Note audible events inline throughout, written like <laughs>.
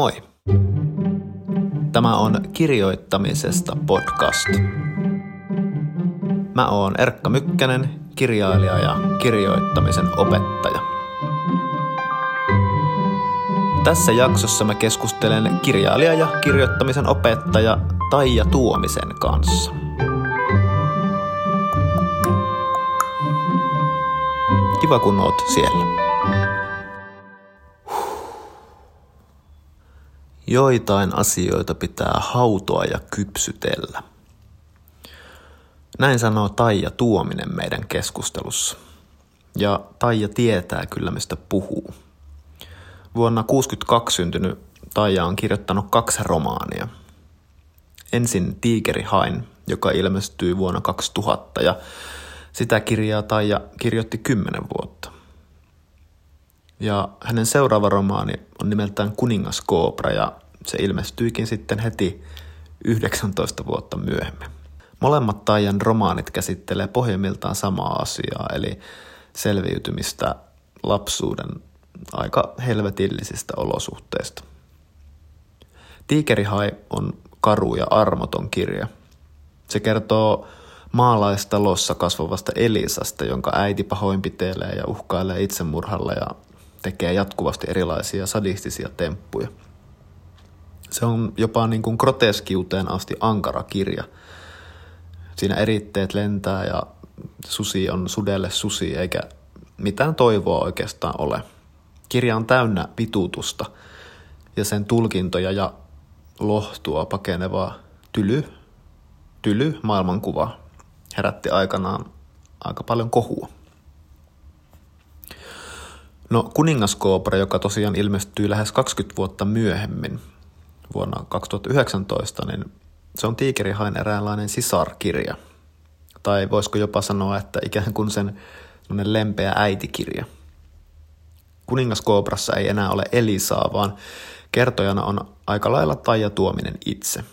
moi! Tämä on kirjoittamisesta podcast. Mä oon Erkka Mykkänen, kirjailija ja kirjoittamisen opettaja. Tässä jaksossa mä keskustelen kirjailija ja kirjoittamisen opettaja Taija Tuomisen kanssa. Kiva kun oot siellä. Joitain asioita pitää hautoa ja kypsytellä. Näin sanoo Taija Tuominen meidän keskustelussa. Ja Taija tietää kyllä, mistä puhuu. Vuonna 1962 syntynyt Taija on kirjoittanut kaksi romaania. Ensin Tiikeri Hain, joka ilmestyi vuonna 2000 ja sitä kirjaa Taija kirjoitti kymmenen vuotta. Ja hänen seuraava romaani on nimeltään Kuningas Koopra ja se ilmestyikin sitten heti 19 vuotta myöhemmin. Molemmat Taijan romaanit käsittelee pohjimmiltaan samaa asiaa, eli selviytymistä lapsuuden aika helvetillisistä olosuhteista. Tiikerihai on karu ja armoton kirja. Se kertoo maalaistalossa kasvavasta Elisasta, jonka äiti pahoinpitelee ja uhkailee itsemurhalla ja tekee jatkuvasti erilaisia sadistisia temppuja. Se on jopa niin kuin groteskiuteen asti ankara kirja. Siinä eritteet lentää ja susi on sudelle susi eikä mitään toivoa oikeastaan ole. Kirja on täynnä pituutusta ja sen tulkintoja ja lohtua pakeneva tyly, tyly maailmankuva herätti aikanaan aika paljon kohua. No Kuningaskoopra, joka tosiaan ilmestyy lähes 20 vuotta myöhemmin, vuonna 2019, niin se on Tiikerihain eräänlainen sisarkirja. Tai voisiko jopa sanoa, että ikään kuin sen lempeä äitikirja. Kuningaskoobrassa ei enää ole Elisaa, vaan kertojana on aika lailla Taija Tuominen itse.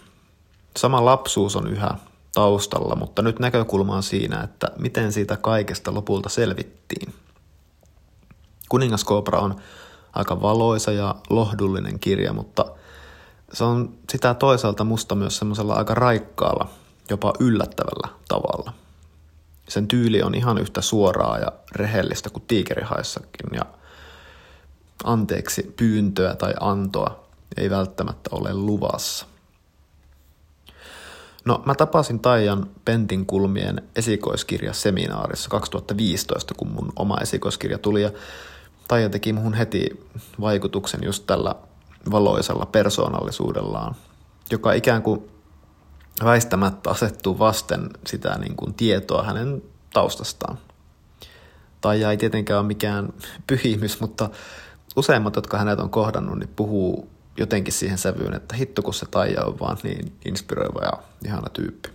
Sama lapsuus on yhä taustalla, mutta nyt näkökulma on siinä, että miten siitä kaikesta lopulta selvittiin. Kuningaskoopra on aika valoisa ja lohdullinen kirja, mutta se on sitä toisaalta musta myös semmoisella aika raikkaalla, jopa yllättävällä tavalla. Sen tyyli on ihan yhtä suoraa ja rehellistä kuin tiikerihaissakin ja anteeksi pyyntöä tai antoa ei välttämättä ole luvassa. No, mä tapasin Taijan Pentin kulmien esikoiskirjaseminaarissa 2015, kun mun oma esikoiskirja tuli ja Taija teki muhun heti vaikutuksen just tällä valoisella persoonallisuudellaan, joka ikään kuin väistämättä asettuu vasten sitä niin kuin tietoa hänen taustastaan. Taija ei tietenkään ole mikään pyhimys, mutta useimmat, jotka hänet on kohdannut, niin puhuu jotenkin siihen sävyyn, että hitto kun se Taija on vaan niin inspiroiva ja ihana tyyppi.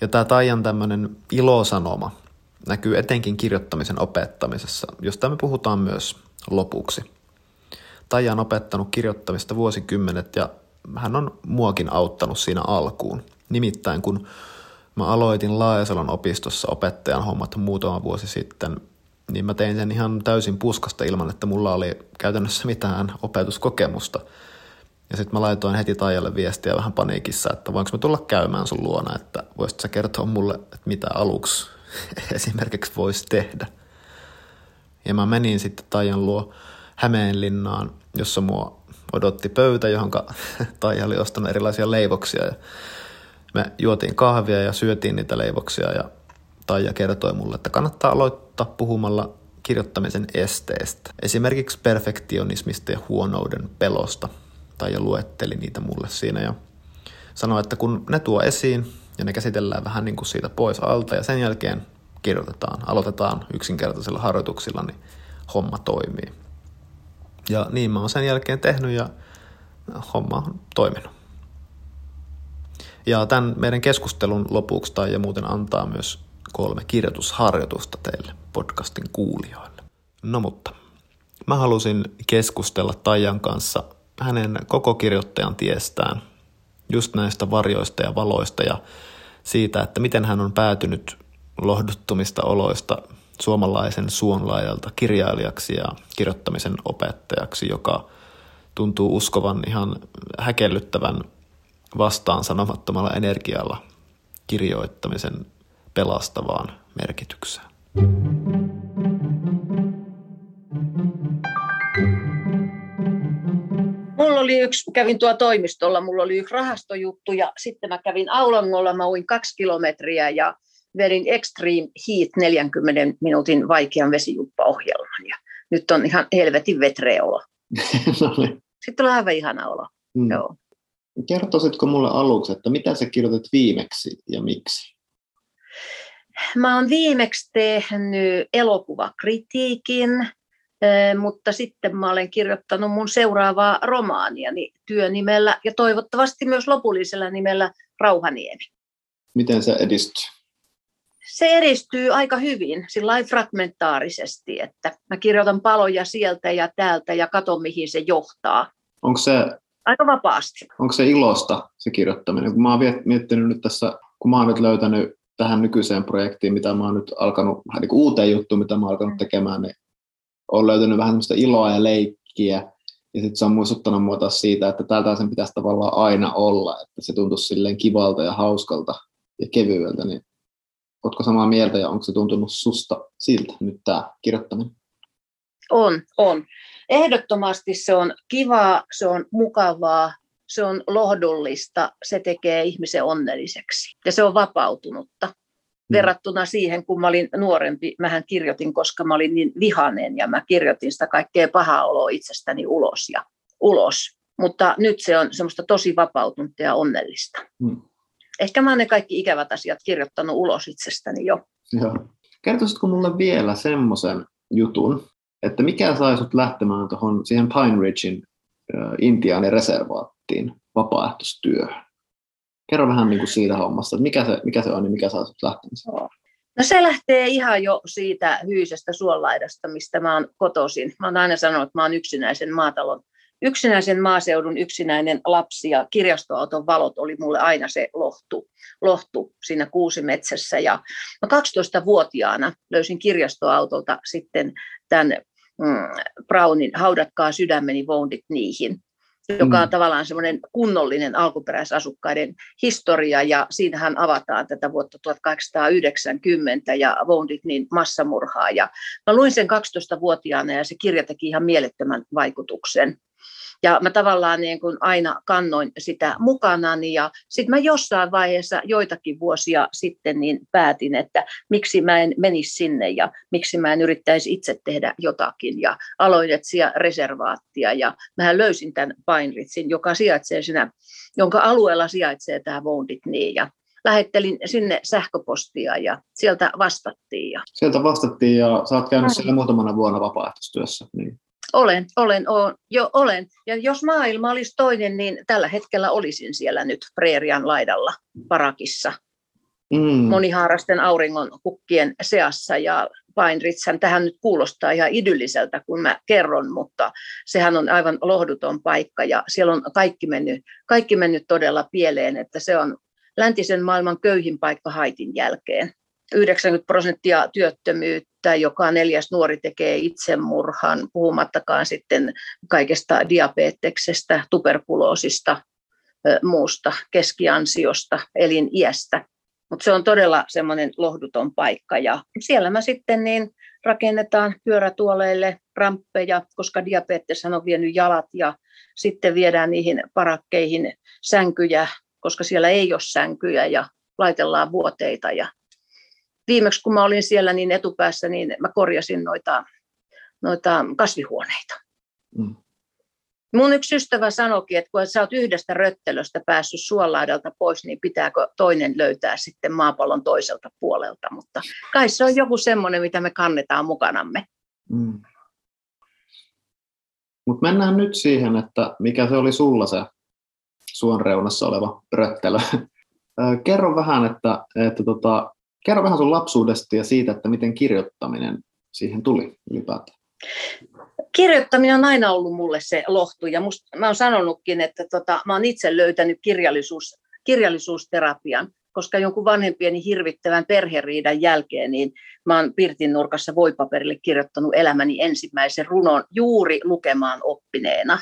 Ja tämä Taijan tämmöinen ilosanoma näkyy etenkin kirjoittamisen opettamisessa, josta me puhutaan myös lopuksi – Taija on opettanut kirjoittamista vuosikymmenet ja hän on muakin auttanut siinä alkuun. Nimittäin kun mä aloitin Laajasalon opistossa opettajan hommat muutama vuosi sitten, niin mä tein sen ihan täysin puskasta ilman, että mulla oli käytännössä mitään opetuskokemusta. Ja sitten mä laitoin heti Taijalle viestiä vähän paniikissa, että voinko mä tulla käymään sun luona, että voisit sä kertoa mulle, että mitä aluksi <laughs> esimerkiksi voisi tehdä. Ja mä menin sitten Taijan luo Hämeenlinnaan, jossa mua odotti pöytä, johon <laughs> Taija oli ostanut erilaisia leivoksia. Ja me juotiin kahvia ja syötiin niitä leivoksia ja Taija kertoi mulle, että kannattaa aloittaa puhumalla kirjoittamisen esteestä. Esimerkiksi perfektionismista ja huonouden pelosta. Taija luetteli niitä mulle siinä ja sanoi, että kun ne tuo esiin ja ne käsitellään vähän niin kuin siitä pois alta ja sen jälkeen kirjoitetaan, aloitetaan yksinkertaisilla harjoituksilla, niin homma toimii. Ja niin mä oon sen jälkeen tehnyt ja homma on toiminut. Ja tämän meidän keskustelun lopuksi tai ja muuten antaa myös kolme kirjoitusharjoitusta teille podcastin kuulijoille. No mutta, mä halusin keskustella Taijan kanssa hänen koko kirjoittajan tiestään, just näistä varjoista ja valoista ja siitä, että miten hän on päätynyt lohduttomista oloista suomalaisen suonlaajalta kirjailijaksi ja kirjoittamisen opettajaksi, joka tuntuu uskovan ihan häkellyttävän vastaan sanomattomalla energialla kirjoittamisen pelastavaan merkitykseen. Mulla oli yksi, kävin tuo toimistolla, mulla oli yksi rahastojuttu ja sitten mä kävin Aulangolla, mä uin kaksi kilometriä ja vedin Extreme Heat 40 minuutin vaikean vesijuppaohjelman ja nyt on ihan helvetin vetreä olo. <laughs> no niin. Sitten on aivan ihana olo. Mm. Joo. Kertoisitko mulle aluksi, että mitä sä kirjoitit viimeksi ja miksi? Mä oon viimeksi tehnyt elokuvakritiikin, mutta sitten mä olen kirjoittanut mun seuraavaa romaaniani työnimellä ja toivottavasti myös lopullisella nimellä Rauhaniemi. Miten se edistyy? Se edistyy aika hyvin, sillä fragmentaarisesti, että mä kirjoitan paloja sieltä ja täältä ja katon mihin se johtaa. Onko se aika vapaasti. Onko se ilosta se kirjoittaminen? Kun mä oon miettinyt nyt tässä, kun mä oon nyt löytänyt tähän nykyiseen projektiin, mitä mä oon nyt alkanut, vähän niin kuin uuteen juttuun, mitä mä oon alkanut tekemään, niin oon löytänyt vähän semmoista iloa ja leikkiä. Ja sitten se on muistuttanut mua taas siitä, että täältä sen pitäisi tavallaan aina olla, että se tuntuisi silleen kivalta ja hauskalta ja kevyeltä. Niin Oletko samaa mieltä ja onko se tuntunut susta siltä nyt tämä kirjoittaminen? On, on. Ehdottomasti se on kivaa, se on mukavaa, se on lohdullista, se tekee ihmisen onnelliseksi ja se on vapautunutta. Mm. Verrattuna siihen, kun mä olin nuorempi, mähän kirjoitin, koska mä olin niin vihainen ja mä kirjoitin sitä kaikkea pahaa oloa itsestäni ulos ja ulos. Mutta nyt se on semmoista tosi vapautunutta ja onnellista. Mm. Ehkä mä oon ne kaikki ikävät asiat kirjoittanut ulos itsestäni jo. Joo. Kertoisitko mulle vielä semmoisen jutun, että mikä sai sut lähtemään tuohon siihen Pine Ridgein äh, Intiaanin reservaattiin vapaaehtoistyöhön? Kerro vähän niin kuin siitä hommasta, että mikä se, mikä se on ja mikä saa sut lähtemään. No se lähtee ihan jo siitä hyisestä suolaidasta, mistä mä oon kotoisin. Mä oon aina sanonut, että mä oon yksinäisen maatalon, yksinäisen maaseudun yksinäinen lapsi ja kirjastoauton valot oli mulle aina se lohtu, lohtu siinä kuusimetsässä. Ja mä 12-vuotiaana löysin kirjastoautolta sitten tämän mm, Brownin Haudatkaa sydämeni voundit niihin joka on mm. tavallaan semmoinen kunnollinen alkuperäisasukkaiden historia, ja siinähän avataan tätä vuotta 1890 ja Wounditnin massamurhaa. Ja mä luin sen 12-vuotiaana, ja se kirja teki ihan mielettömän vaikutuksen. Ja mä tavallaan niin kuin aina kannoin sitä mukanani ja sitten mä jossain vaiheessa joitakin vuosia sitten niin päätin, että miksi mä en menisi sinne ja miksi mä en yrittäisi itse tehdä jotakin ja aloin etsiä reservaattia ja mä löysin tämän Painritsin, joka sijaitsee siinä, jonka alueella sijaitsee tämä Wounded Knee ja lähettelin sinne sähköpostia ja sieltä vastattiin. Ja... Sieltä vastattiin ja sä oot käynyt siellä muutamana vuonna vapaaehtoistyössä. Niin. Olen, olen, olen, jo olen. Ja jos maailma olisi toinen, niin tällä hetkellä olisin siellä nyt preerian laidalla parakissa. Mm. Monihaarasten auringon kukkien seassa ja Painritsän, tähän nyt kuulostaa ihan idylliseltä, kun mä kerron, mutta sehän on aivan lohduton paikka ja siellä on kaikki mennyt, kaikki mennyt todella pieleen, että se on läntisen maailman köyhin paikka Haitin jälkeen. 90 prosenttia työttömyyttä, joka neljäs nuori tekee itsemurhan, puhumattakaan sitten kaikesta diabeteksestä, tuberkuloosista, muusta keskiansiosta, eliniästä. Mutta se on todella semmoinen lohduton paikka ja siellä mä sitten niin rakennetaan pyörätuoleille ramppeja, koska diabetes on vienyt jalat ja sitten viedään niihin parakkeihin sänkyjä, koska siellä ei ole sänkyjä ja laitellaan vuoteita ja viimeksi kun mä olin siellä niin etupäässä, niin mä korjasin noita, noita kasvihuoneita. Mm. Mun yksi ystävä sanoikin, että kun sä oot yhdestä röttelöstä päässyt suolaidalta pois, niin pitääkö toinen löytää sitten maapallon toiselta puolelta. Mutta kai se on joku semmoinen, mitä me kannetaan mukanamme. Mm. Mutta mennään nyt siihen, että mikä se oli sulla se suon reunassa oleva röttelö. Kerro vähän, että, että tota, Kerro vähän sun lapsuudesta ja siitä, että miten kirjoittaminen siihen tuli ylipäätään. Kirjoittaminen on aina ollut mulle se lohtu ja musta, mä oon sanonutkin, että tota, mä oon itse löytänyt kirjallisuus, kirjallisuusterapian, koska jonkun vanhempieni hirvittävän perheriidan jälkeen, niin mä oon Pirtin nurkassa voipaperille kirjoittanut elämäni ensimmäisen runon juuri lukemaan oppineena.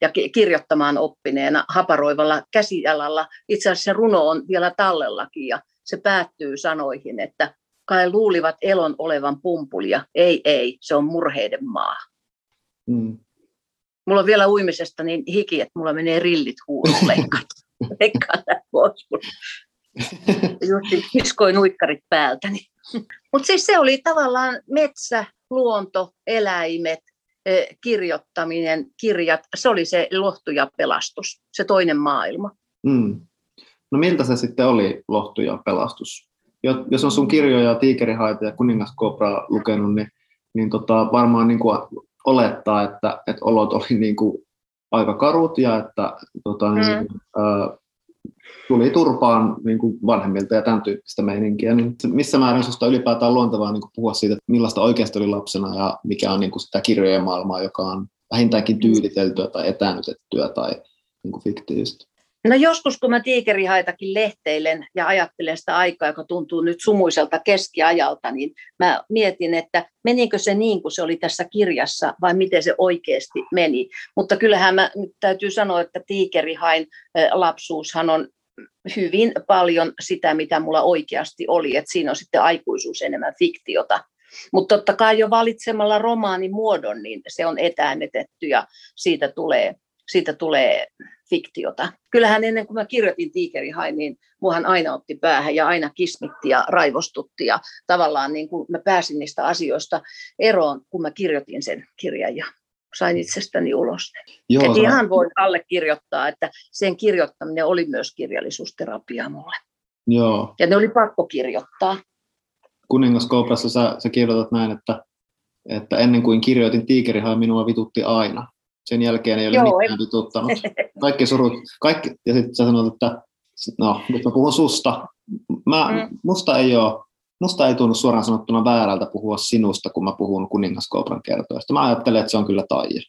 ja kirjoittamaan oppineena haparoivalla käsialalla. Itse asiassa runo on vielä tallellakin ja se päättyy sanoihin, että kai luulivat elon olevan pumpulia. Ei, ei, se on murheiden maa. Mm. Mulla on vielä uimisesta niin hiki, että mulla menee rillit huuruun <laughs> leikkaan. leikkaan pois, kun just kiskoin uikkarit päältäni. Mutta siis se oli tavallaan metsä, luonto, eläimet, eh, kirjoittaminen, kirjat, se oli se lohtu ja pelastus, se toinen maailma. Mm. No miltä se sitten oli lohtu ja pelastus? Jos on sun kirjoja Tiikerihaita ja Kuningaskobra lukenut, niin, niin tota, varmaan niin kuin olettaa, että, että olot oli niin kuin aika karut ja että tota, mm. niin, äh, tuli turpaan niin kuin vanhemmilta ja tämän tyyppistä meininkiä, niin missä määrin sinusta ylipäätään luontevaa niin kuin puhua siitä, että millaista oikeasti oli lapsena ja mikä on niin kuin sitä kirjojen maailmaa, joka on vähintäänkin tyyliteltyä tai etänytettyä tai niin kuin fiktiivistä? No joskus, kun mä tiikerihaitakin lehteilen ja ajattelen sitä aikaa, joka tuntuu nyt sumuiselta keskiajalta, niin mä mietin, että menikö se niin kuin se oli tässä kirjassa vai miten se oikeasti meni. Mutta kyllähän mä nyt täytyy sanoa, että tiikerihain lapsuushan on hyvin paljon sitä, mitä mulla oikeasti oli. että siinä on sitten aikuisuus enemmän fiktiota. Mutta totta kai jo valitsemalla romaanimuodon, niin se on etäännetetty ja siitä tulee, siitä tulee fiktiota. Kyllähän ennen kuin mä kirjoitin Tiikerihain, niin muahan aina otti päähän ja aina kismitti ja raivostutti ja tavallaan niin kuin mä pääsin niistä asioista eroon, kun mä kirjoitin sen kirjan ja sain itsestäni ulos. Joo, Et ihan voin allekirjoittaa, että sen kirjoittaminen oli myös kirjallisuusterapia mulle. Joo. Ja ne oli pakko kirjoittaa. Kuningaskouprassa sä, sä kirjoitat näin, että, että ennen kuin kirjoitin Tiikerihain, minua vitutti aina. Sen jälkeen ei ole Joo, mitään ei. vituttanut. <laughs> Kaikki surut, kaikki, ja sitten sä sanot, että no, nyt mä puhun susta. Mä, mm. musta ei ole musta ei tunnu suoraan sanottuna väärältä puhua sinusta, kun mä puhun kuningaskoopran kertoista. Mä ajattelen, että se on kyllä taide.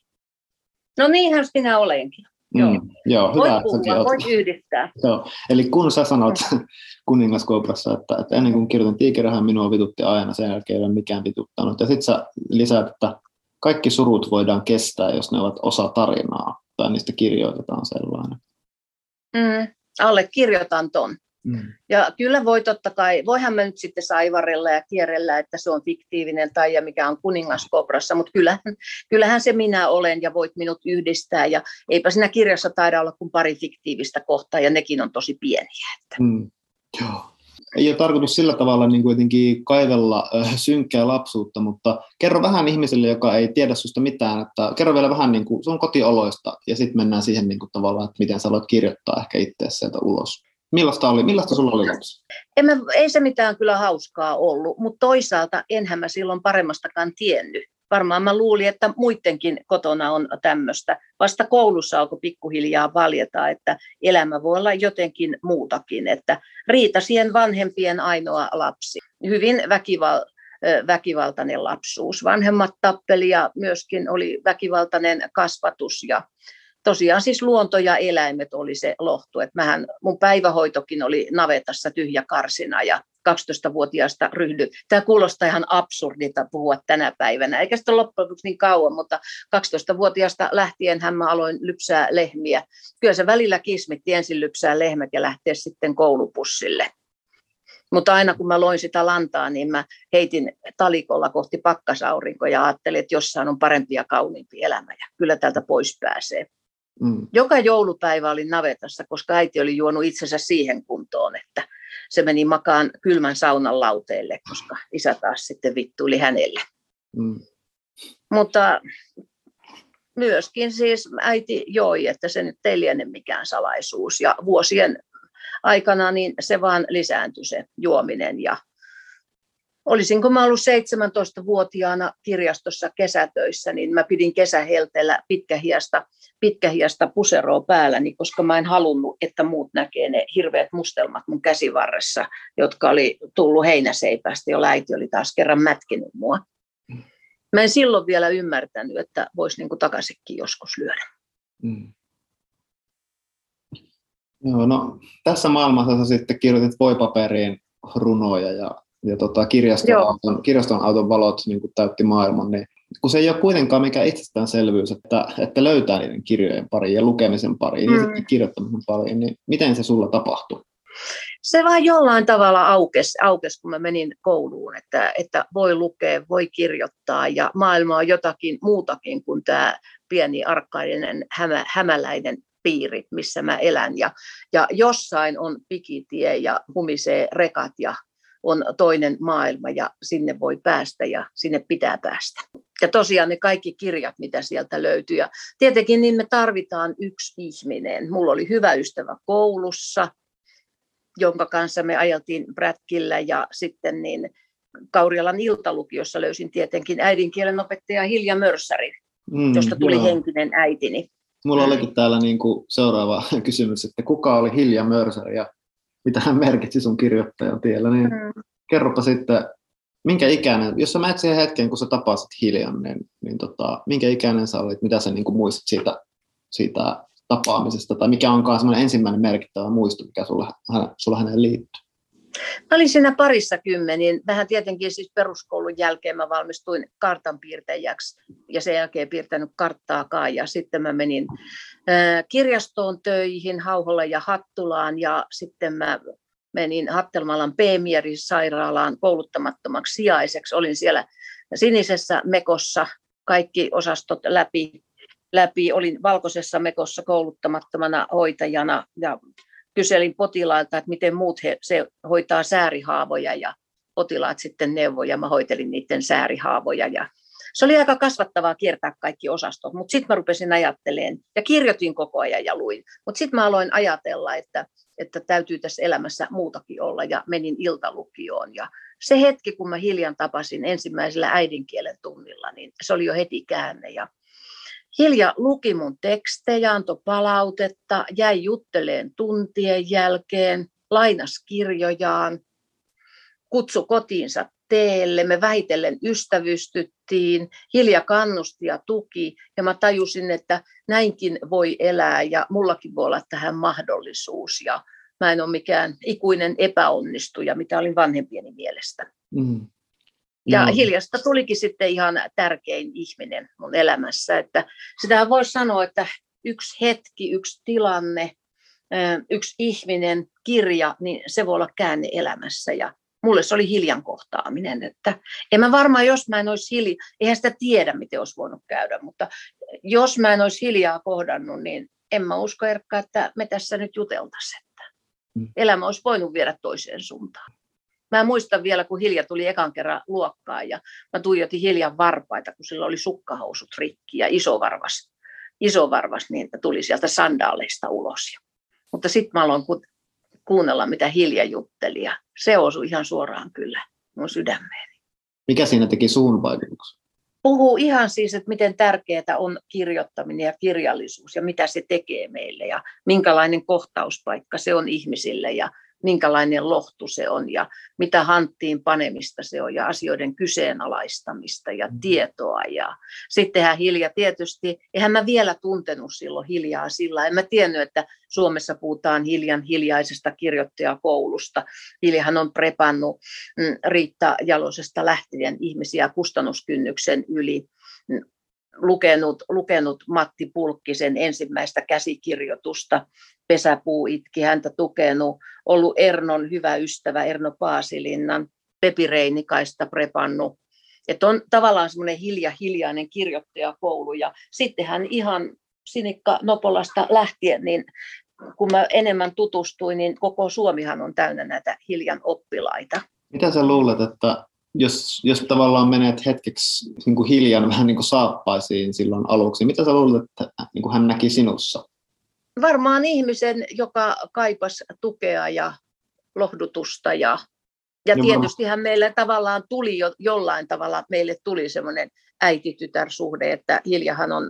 No niinhän minä olenkin. Mm, joo, joo hyvä. Voit puhua, voit yhdistää. Joo. Eli kun sä sanot <laughs> kuningaskooprassa, että, että ennen kuin kirjoitin tiikerihän minua vitutti aina, sen jälkeen ei ole mikään vituttanut. Ja sitten sä lisäät, että kaikki surut voidaan kestää, jos ne ovat osa tarinaa, tai niistä kirjoitetaan sellainen. Mm, alle kirjoitan ton. Mm. Ja kyllä voi totta kai, voihan me nyt sitten saivarella ja kierrellä, että se on fiktiivinen tai ja mikä on kuningaskobrassa, mutta kyllähän, kyllähän se minä olen ja voit minut yhdistää ja eipä siinä kirjassa taida olla kuin pari fiktiivistä kohtaa ja nekin on tosi pieniä. Että. Mm. Joo ei ole tarkoitus sillä tavalla niin kuin jotenkin kaivella synkkää lapsuutta, mutta kerro vähän ihmiselle, joka ei tiedä susta mitään, että kerro vielä vähän niin kuin sun kotioloista ja sitten mennään siihen niin kuin tavallaan, että miten sä voit kirjoittaa ehkä itse sieltä ulos. Millaista, oli, millaista sulla oli lapsi? Ei se mitään kyllä hauskaa ollut, mutta toisaalta enhän mä silloin paremmastakaan tiennyt. Varmaan mä luulin, että muidenkin kotona on tämmöistä. Vasta koulussa alkoi pikkuhiljaa valjeta, että elämä voi olla jotenkin muutakin. Että Riita siihen vanhempien ainoa lapsi. Hyvin väkival, väkivaltainen lapsuus. Vanhemmat tappeli ja myöskin oli väkivaltainen kasvatus ja tosiaan siis luonto ja eläimet oli se lohtu. Et mähän, mun päivähoitokin oli navetassa tyhjä karsina ja 12-vuotiaasta ryhdy. Tämä kuulostaa ihan absurdilta puhua tänä päivänä, eikä sitä loppujen lopuksi niin kauan, mutta 12-vuotiaasta lähtien hän mä aloin lypsää lehmiä. Kyllä se välillä kismitti ensin lypsää lehmät ja lähteä sitten koulupussille. Mutta aina kun mä loin sitä lantaa, niin mä heitin talikolla kohti pakkasaurinkoa ja ajattelin, että jossain on parempi ja kauniimpi elämä ja kyllä täältä pois pääsee. Mm. Joka joulupäivä olin navetassa, koska äiti oli juonut itsensä siihen kuntoon, että se meni makaan kylmän saunan lauteelle, koska isä taas sitten vittuili hänelle. Mm. Mutta myöskin siis äiti joi, että se nyt ei liene mikään salaisuus. Ja vuosien aikana niin se vaan lisääntyi se juominen ja olisinko mä ollut 17-vuotiaana kirjastossa kesätöissä, niin mä pidin kesähelteellä pitkähiasta, pitkähiasta puseroa päälläni, koska mä en halunnut, että muut näkee ne hirveät mustelmat mun käsivarressa, jotka oli tullut heinäseipästä, jo äiti oli taas kerran mätkinyt mua. Mä en silloin vielä ymmärtänyt, että voisi niin takaisinkin joskus lyödä. Mm. Joo, no, tässä maailmassa sä sitten kirjoitit voipaperiin runoja ja ja tota, kirjaston, auton, kirjaston auton valot niin kuin täytti maailman, niin kun se ei ole kuitenkaan mikään itsestäänselvyys, että, että löytää niiden kirjojen pariin ja lukemisen pariin mm. ja kirjoittamisen pariin, niin miten se sulla tapahtui? Se vaan jollain tavalla aukesi, aukes, kun mä menin kouluun, että, että voi lukea, voi kirjoittaa ja maailma on jotakin muutakin kuin tämä pieni arkkainen hämä, hämäläinen piiri, missä mä elän. Ja, ja jossain on pikitie ja humisee rekat ja on toinen maailma ja sinne voi päästä ja sinne pitää päästä. Ja tosiaan ne kaikki kirjat, mitä sieltä löytyy. Ja tietenkin niin me tarvitaan yksi ihminen. Mulla oli hyvä ystävä koulussa, jonka kanssa me ajeltiin Brätkillä ja sitten niin Kaurialan iltalukiossa löysin tietenkin äidinkielen opettaja Hilja Mörssäri, mm, josta tuli joo. henkinen äitini. Mulla olikin täällä niin kuin seuraava <laughs> kysymys, että kuka oli Hilja Mörssäri ja mitä hän merkitsi sun kirjoittajan tiellä, niin mm. kerropa sitten, minkä ikäinen, jos sä menet siihen hetken, kun sä tapasit Hiljan, niin, niin tota, minkä ikäinen sä olit, mitä sä niin kuin muistat siitä, siitä tapaamisesta, tai mikä onkaan semmoinen ensimmäinen merkittävä muisto, mikä sulla, sulla häneen liittyy? Mä olin siinä parissa kymmenin. Vähän tietenkin siis peruskoulun jälkeen mä valmistuin kartanpiirtäjäksi ja sen jälkeen piirtänyt karttaakaan. Ja sitten mä menin kirjastoon töihin Hauholle ja Hattulaan ja sitten mä menin Hattelmalan P-sairaalaan kouluttamattomaksi sijaiseksi. Olin siellä sinisessä mekossa kaikki osastot läpi läpi. Olin valkoisessa mekossa kouluttamattomana hoitajana ja kyselin potilailta, että miten muut he, se hoitaa säärihaavoja ja potilaat sitten neuvoja. Mä hoitelin niiden säärihaavoja ja se oli aika kasvattavaa kiertää kaikki osastot, mutta sitten mä rupesin ajattelemaan ja kirjoitin koko ajan ja luin. Mutta sitten mä aloin ajatella, että, että täytyy tässä elämässä muutakin olla ja menin iltalukioon. Ja se hetki, kun mä hiljan tapasin ensimmäisellä äidinkielen tunnilla, niin se oli jo heti käänne. Ja Hilja luki mun tekstejä, antoi palautetta, jäi jutteleen tuntien jälkeen, lainas kirjojaan, kutsu kotiinsa teelle, me vähitellen ystävystyttiin, Hilja kannusti ja tuki, ja mä tajusin, että näinkin voi elää, ja mullakin voi olla tähän mahdollisuus, ja mä en ole mikään ikuinen epäonnistuja, mitä olin vanhempieni mielestä. Mm. Ja no. hiljasta tulikin sitten ihan tärkein ihminen mun elämässä. Että sitä voi sanoa, että yksi hetki, yksi tilanne, yksi ihminen, kirja, niin se voi olla käänne elämässä. Ja mulle se oli hiljan kohtaaminen. Että en mä varmaan, jos mä en olisi hiljaa, eihän sitä tiedä, miten olisi voinut käydä, mutta jos mä en olisi hiljaa kohdannut, niin en mä usko Erkka, että me tässä nyt juteltaisiin. Että mm. elämä olisi voinut viedä toiseen suuntaan. Mä muistan vielä, kun Hilja tuli ekan kerran luokkaan ja mä tuijotin Hiljan varpaita, kun sillä oli sukkahousut rikki ja iso varvas, iso varvas niin että tuli sieltä sandaaleista ulos. Mutta sitten mä aloin ku- kuunnella, mitä Hilja jutteli ja se osui ihan suoraan kyllä mun sydämeeni. Mikä siinä teki suun vaikutuksen? Puhuu ihan siis, että miten tärkeää on kirjoittaminen ja kirjallisuus ja mitä se tekee meille ja minkälainen kohtauspaikka se on ihmisille ja minkälainen lohtu se on ja mitä hanttiin panemista se on ja asioiden kyseenalaistamista ja mm. tietoa. Ja sittenhän Hilja tietysti, eihän mä vielä tuntenut silloin Hiljaa sillä, en mä tiennyt, että Suomessa puhutaan Hiljan hiljaisesta kirjoittajakoulusta. Hiljahan on prepannut mm, Riitta Jalosesta lähtien ihmisiä kustannuskynnyksen yli mm, lukenut, lukenut Matti Pulkkisen ensimmäistä käsikirjoitusta, Pesäpuu itki, häntä tukenut, ollut Ernon hyvä ystävä, Erno Paasilinnan, Pepi Reinikaista prepannut. Että on tavallaan semmoinen hilja, hiljainen kirjoittajakoulu. Ja sitten hän ihan Sinikka Nopolasta lähtien, niin kun mä enemmän tutustuin, niin koko Suomihan on täynnä näitä hiljan oppilaita. Mitä sä luulet, että jos, jos tavallaan menet hetkeksi niin kuin hiljan vähän niin kuin saappaisiin silloin aluksi, mitä sä luulet, että niin kuin hän näki sinussa? Varmaan ihmisen, joka kaipasi tukea ja lohdutusta ja, ja tietystihän meille tavallaan tuli jo, jollain tavalla, meille tuli semmoinen äiti-tytär-suhde, että Hiljahan on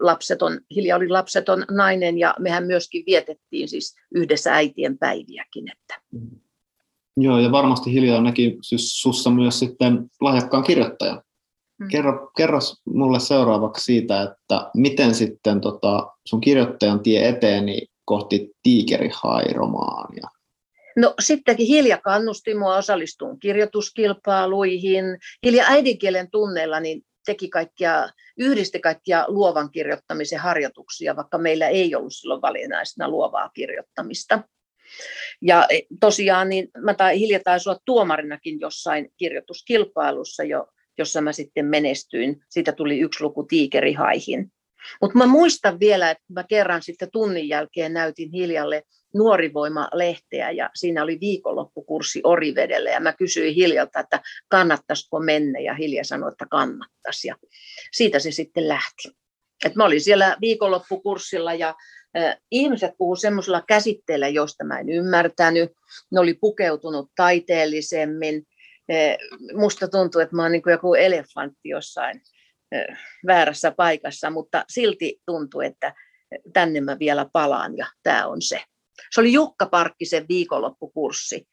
lapseton, Hilja oli lapseton nainen ja mehän myöskin vietettiin siis yhdessä äitien päiviäkin. Että. Mm. Joo, ja varmasti hiljaa näki siis sussa myös sitten lahjakkaan kirjoittajan. Mm. Kerro, kerro mulle seuraavaksi siitä, että miten sitten tota sun kirjoittajan tie eteeni kohti tiikerihairomaania. No sittenkin Hilja kannusti mua osallistumaan kirjoituskilpailuihin. Hilja äidinkielen tunneilla niin teki kaikkia, yhdisti kaikkia luovan kirjoittamisen harjoituksia, vaikka meillä ei ollut silloin valinnaisena luovaa kirjoittamista. Ja e, tosiaan niin mä tai Hilja taisi olla tuomarinakin jossain kirjoituskilpailussa, jo, jossa mä sitten menestyin. Siitä tuli yksi luku tiikerihaihin. Mutta mä muistan vielä, että mä kerran sitten tunnin jälkeen näytin Hiljalle Nuorivoima-lehteä ja siinä oli viikonloppukurssi Orivedelle ja mä kysyin Hiljalta, että kannattaisiko mennä ja Hilja sanoi, että kannattaisi ja siitä se sitten lähti. Et mä olin siellä viikonloppukurssilla ja ihmiset puhuu semmoisella käsitteellä, joista mä en ymmärtänyt. Ne oli pukeutunut taiteellisemmin. Musta tuntuu, että mä oon niin kuin joku elefantti jossain väärässä paikassa, mutta silti tuntuu, että tänne mä vielä palaan ja tämä on se. Se oli Jukka Parkkisen viikonloppukurssi.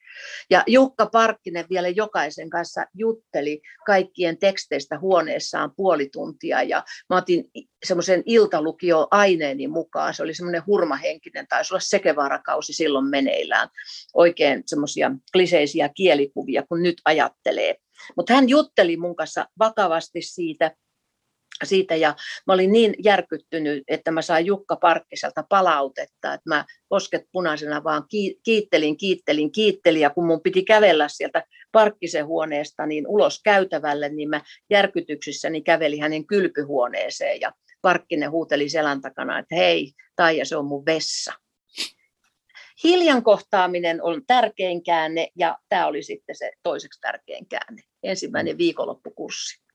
Ja Jukka Parkkinen vielä jokaisen kanssa jutteli kaikkien teksteistä huoneessaan puoli tuntia. Ja mä otin semmoisen iltalukio-aineeni mukaan. Se oli semmoinen hurmahenkinen, taisi olla sekevaarakausi silloin meneillään. Oikein semmoisia kliseisiä kielikuvia, kun nyt ajattelee. Mutta hän jutteli mun kanssa vakavasti siitä, siitä ja mä olin niin järkyttynyt, että mä sain Jukka Parkkiselta palautetta, että mä posket punaisena vaan kiittelin, kiittelin, kiittelin ja kun mun piti kävellä sieltä Parkkisen huoneesta niin ulos käytävälle, niin mä järkytyksissäni kävelin hänen kylpyhuoneeseen ja Parkkinen huuteli selän takana, että hei, Taija, se on mun vessa. Hiljan kohtaaminen on tärkein käänne ja tämä oli sitten se toiseksi tärkein käänne, ensimmäinen viikonloppukurssi.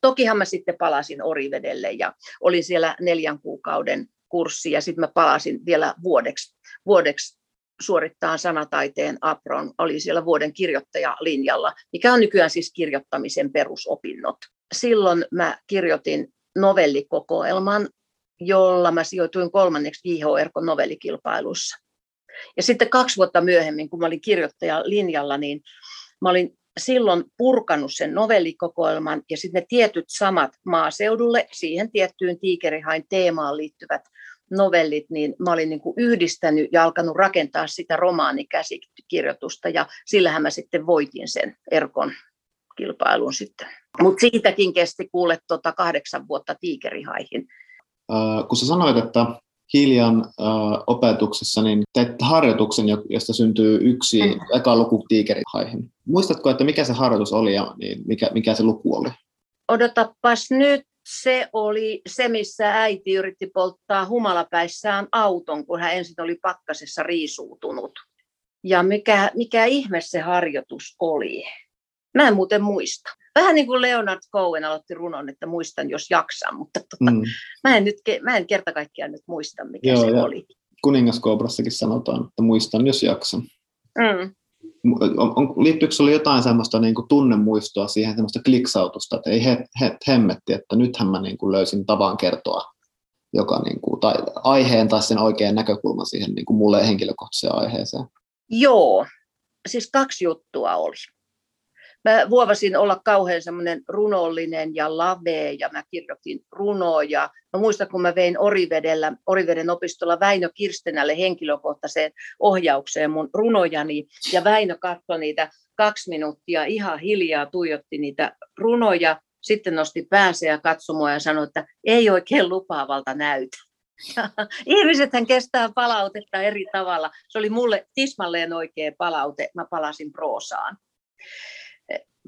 Tokihan mä sitten palasin Orivedelle ja olin siellä neljän kuukauden kurssi ja sitten mä palasin vielä vuodeksi, vuodeksi suorittaa sanataiteen apron, oli siellä vuoden kirjoittajalinjalla, mikä on nykyään siis kirjoittamisen perusopinnot. Silloin mä kirjoitin novellikokoelman, jolla mä sijoituin kolmanneksi J.H. Erkon novellikilpailussa. Ja sitten kaksi vuotta myöhemmin, kun mä olin kirjoittajalinjalla, niin mä olin silloin purkanut sen novellikokoelman ja sitten ne tietyt samat maaseudulle, siihen tiettyyn tiikerihain teemaan liittyvät novellit, niin mä olin niin kuin yhdistänyt ja alkanut rakentaa sitä romaanikäsikirjoitusta ja sillähän mä sitten voitin sen Erkon kilpailun sitten. Mutta siitäkin kesti kuule tota kahdeksan vuotta tiikerihaihin. Äh, kun sä sanoit, että hiljan äh, opetuksessa, niin teit harjoituksen, josta syntyy yksi mm. eka luku tiikerihaihin. Muistatko, että mikä se harjoitus oli ja niin mikä, mikä se luku oli? Odotapas nyt, se oli se, missä äiti yritti polttaa humalapäissään auton, kun hän ensin oli pakkasessa riisuutunut. Ja mikä, mikä ihme se harjoitus oli? Mä en muuten muista. Vähän niin kuin Leonard Cohen aloitti runon, että muistan, jos jaksan, mutta tota, mm. mä, en nyt, mä en kerta kaikkiaan nyt muista, mikä Joo, se oli. Kuningaskoobrassakin sanotaan, että muistan, jos jaksan. Mm. On, on, liittyykö sinulle jotain semmoista niin kuin tunnemuistoa siihen, semmoista kliksautusta, että ei he, he, hemmetti, että nythän mä niin kuin löysin tavan kertoa joka, niin kuin, tai aiheen tai sen oikean näkökulman siihen niin kuin mulle henkilökohtaiseen aiheeseen? Joo, siis kaksi juttua oli mä vuovasin olla kauhean semmoinen runollinen ja lavee ja mä kirjoitin runoja. Mä muistan, kun mä vein Orivedellä, Oriveden opistolla Väinö Kirstenälle henkilökohtaiseen ohjaukseen mun runojani ja Väinö katsoi niitä kaksi minuuttia ihan hiljaa, tuijotti niitä runoja, sitten nosti päänsä ja katsoi mua ja sanoi, että ei oikein lupaavalta näytä. <laughs> Ihmisethän kestää palautetta eri tavalla. Se oli mulle tismalleen oikea palaute. Mä palasin proosaan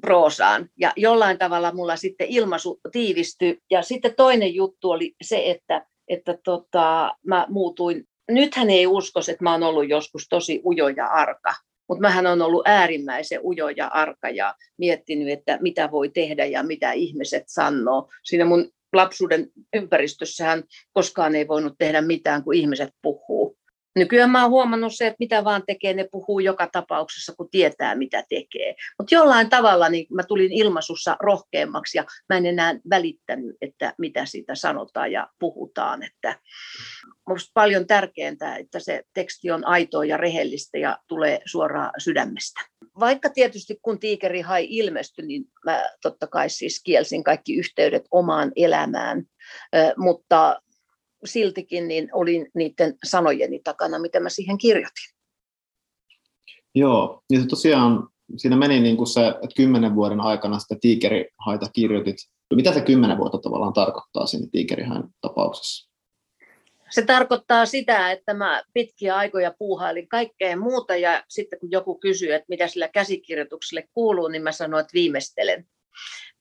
proosaan. Ja jollain tavalla mulla sitten ilmaisu tiivistyi. Ja sitten toinen juttu oli se, että, että tota, mä muutuin. Nythän ei uskos, että mä oon ollut joskus tosi ujo ja arka. Mutta mähän on ollut äärimmäisen ujo ja arka ja miettinyt, että mitä voi tehdä ja mitä ihmiset sanoo. Siinä mun lapsuuden ympäristössähän koskaan ei voinut tehdä mitään, kun ihmiset puhuu. Nykyään mä oon huomannut se, että mitä vaan tekee, ne puhuu joka tapauksessa, kun tietää, mitä tekee. Mutta jollain tavalla niin mä tulin ilmaisussa rohkeammaksi ja mä en enää välittänyt, että mitä siitä sanotaan ja puhutaan. Että musta paljon tärkeintä, että se teksti on aitoa ja rehellistä ja tulee suoraan sydämestä. Vaikka tietysti kun Tiikeri Hai ilmestyi, niin mä totta kai siis kielsin kaikki yhteydet omaan elämään, mutta siltikin niin olin niiden sanojeni takana, mitä mä siihen kirjoitin. Joo, ja se tosiaan siinä meni niin kuin se, että kymmenen vuoden aikana sitä tiikerihaita kirjoitit. Mitä se kymmenen vuotta tavallaan tarkoittaa siinä tiikerihain tapauksessa? Se tarkoittaa sitä, että mä pitkiä aikoja puuhailin kaikkea muuta ja sitten kun joku kysyy, että mitä sillä käsikirjoitukselle kuuluu, niin mä sanoin, että viimeistelen.